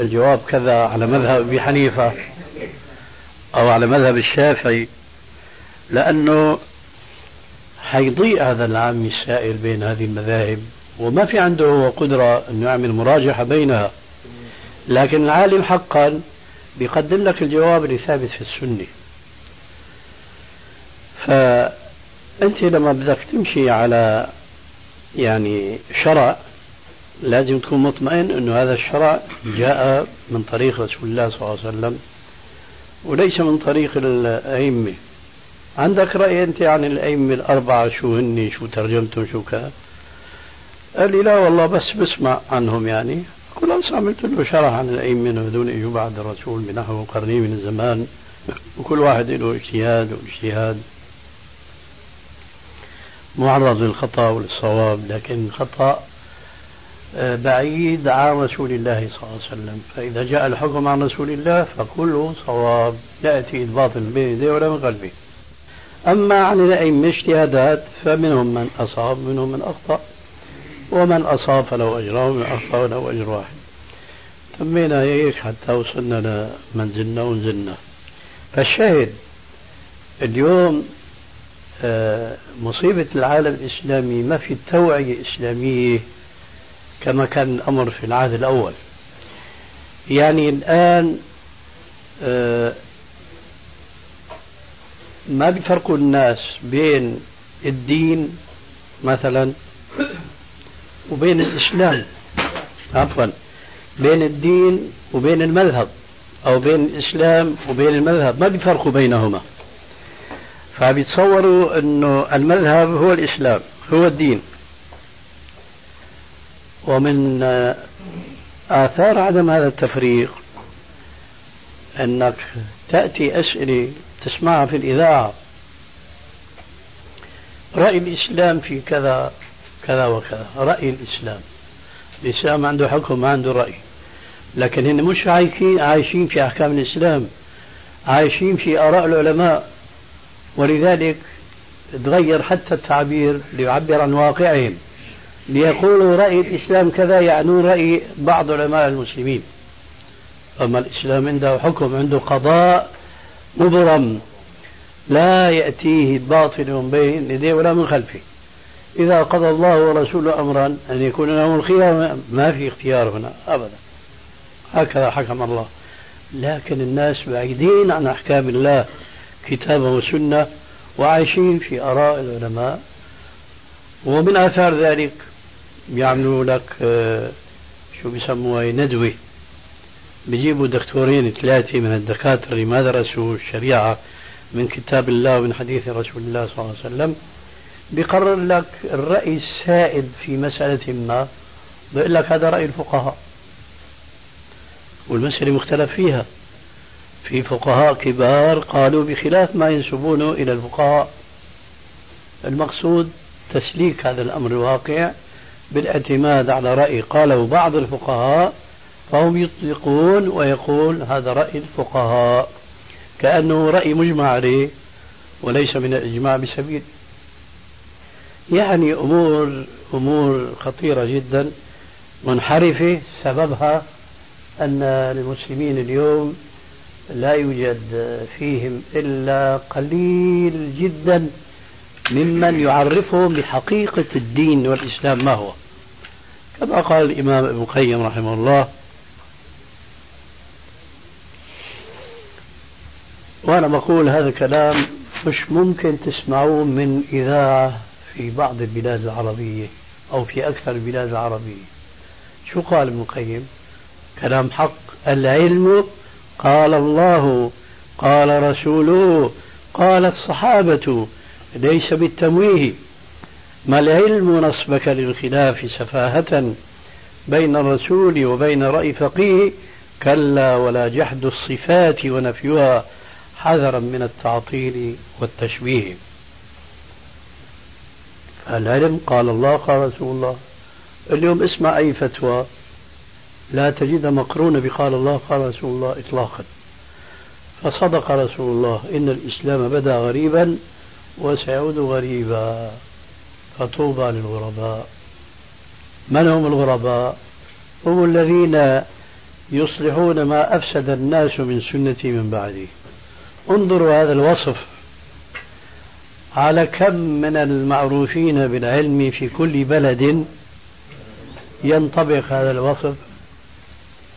الجواب كذا على مذهب أبي حنيفة أو على مذهب الشافعي لأنه حيضيع هذا العام السائل بين هذه المذاهب وما في عنده هو قدرة أنه يعمل مراجحة بينها. لكن العالم حقا بيقدم لك الجواب اللي ثابت في السنة. فأنت لما بدك تمشي على يعني شرع لازم تكون مطمئن أنه هذا الشرع جاء من طريق رسول الله صلى الله عليه وسلم وليس من طريق الأئمة. عندك رأي أنت عن الأئمة الأربعة شو هني شو ترجمتهم شو كذا؟ قال لي لا والله بس بسمع عنهم يعني. خلاص عملت له شرح عن الأئمة هذول إجوا بعد الرسول بنحو قرنين من الزمان. وكل واحد له اجتهاد واجتهاد. معرض للخطأ وللصواب لكن الخطأ آه، بعيد عن رسول الله صلى الله عليه وسلم. فإذا جاء الحكم عن رسول الله فكله صواب يأتي الباطل بين يديه ولا من قلبه أما عن الأئمة اجتهادات فمنهم من أصاب منهم من أخطأ. ومن أصاب فله أجران ومن أخطأ فله أجر واحد. تمينا هيك حتى وصلنا لمنزلنا ونزلنا. فالشاهد اليوم مصيبة العالم الإسلامي ما في توعية إسلامية كما كان الأمر في العهد الأول. يعني الآن آه، ما بيفرقوا الناس بين الدين مثلا وبين الإسلام عفوا بين الدين وبين المذهب أو بين الإسلام وبين المذهب ما بيفرقوا بينهما؟ فبيتصوروا أنه المذهب هو الإسلام هو الدين. ومن آثار عدم هذا التفريق أنك تأتي أسئلة تسمعها في الإذاعة. رأي الإسلام في كذا كذا وكذا رأي الإسلام. الإسلام عنده حكم ما عنده رأي. لكن هن مش عايشين عايشين في أحكام الإسلام عايشين في آراء العلماء. ولذلك تغير حتى التعبير ليعبر عن واقعهم. ليقولوا رأي الإسلام كذا يعنون رأي بعض علماء المسلمين. أما الإسلام عنده حكم عنده قضاء مبرم. لا يأتيه باطل من بين يديه ولا من خلفه. إذا قضى الله ورسوله أمرا أن يكون لهم الخيار ما في اختيار هنا أبدا. هكذا حكم الله. لكن الناس بعيدين عن أحكام الله. كتابا وسنة وعايشين في آراء العلماء. ومن آثار ذلك بيعملوا لك آه، شو بيسموها ندوة. بيجيبوا دكتورين ثلاثة من الدكاترة اللي ما درسوا الشريعة من كتاب الله ومن حديث رسول الله صلى الله عليه وسلم. بيقرر لك الرأي السائد في مسألة ما بيقول لك هذا رأي الفقهاء والمسألة مختلف فيها. في فقهاء كبار قالوا بخلاف ما ينسبونه إلى الفقهاء. المقصود تسليك هذا الأمر الواقع بالاعتماد على رأي قاله بعض الفقهاء فهم يطلقون ويقول هذا رأي الفقهاء. كأنه رأي مجمع عليه وليس من الإجماع بسبيل. يعني أمور أمور خطيرة جدا منحرفة. سببها أن المسلمين اليوم لا يوجد فيهم إلا قليل جدا ممن يعرفهم بحقيقة الدين والإسلام ما هو. كما قال الإمام ابن القيم رحمه الله وأنا بقول هذا الكلام مش ممكن تسمعوه من إذاعة في بعض البلاد العربية أو في أكثر البلاد العربية. شو قال ابن القيم؟ كلام حق العلم قال الله قال رسوله قال الصحابة ليس بالتمويه. ما العلم نصبك للخلاف سفاهة بين الرسول وبين رأي فقيه؟ كلا ولا جحد الصفات ونفيها حذرا من التعطيل والتشبيه العلم قال الله قال رسول الله اليوم اسمع أي فتوى. لا تجد مقرونة بقال الله قال رسول الله إطلاقا. فصدق رسول الله إن الإسلام بدأ غريبا وسيعود غريبا. فطوبى للغرباء. من هم الغرباء؟ هم الذين يصلحون ما أفسد الناس من سنتي من بعدي. انظروا هذا الوصف. على كم من المعروفين بالعلم في كل بلد ينطبق هذا الوصف؟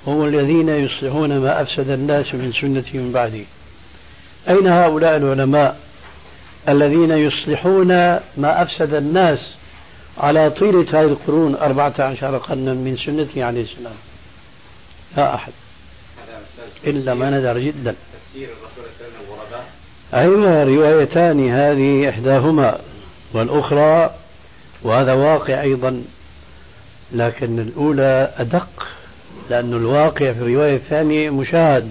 هم الذين يصلحون ما أفسد الناس من سنتي من بعدي. أين هؤلاء العلماء الذين يصلحون ما أفسد الناس على طيلة هذه القرون أربعة عشر قرنا من سنته عليه السلام لا أحد. إلا ما ندر جدا. أيوة روايتان هذه إحداهما والأخرى وهذا واقع أيضا لكن الأولى أدق. لأن الواقع في الرواية الثانية مشاهد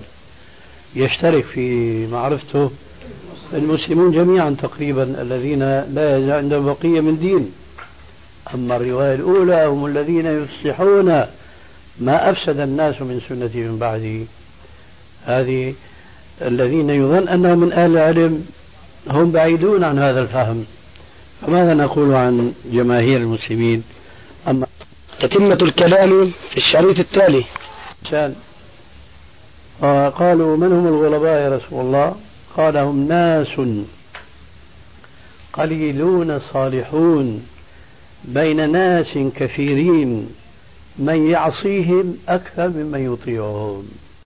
يشترك في معرفته المسلمون جميعا تقريبا الذين لا يزال عندهم بقية من دين. أما الرواية الأولى هم الذين يفصحون ما أفسد الناس من سنتي من بعده هذه الذين يظن أنهم من أهل العلم هم بعيدون عن هذا الفهم. فماذا نقول عن جماهير المسلمين؟
تتمة الكلام في الشريط التالي.
قالوا من هم الغلباء يا رسول الله؟ قال هم ناس قليلون صالحون بين ناس كثيرين من يعصيهم أكثر ممن يطيعهم.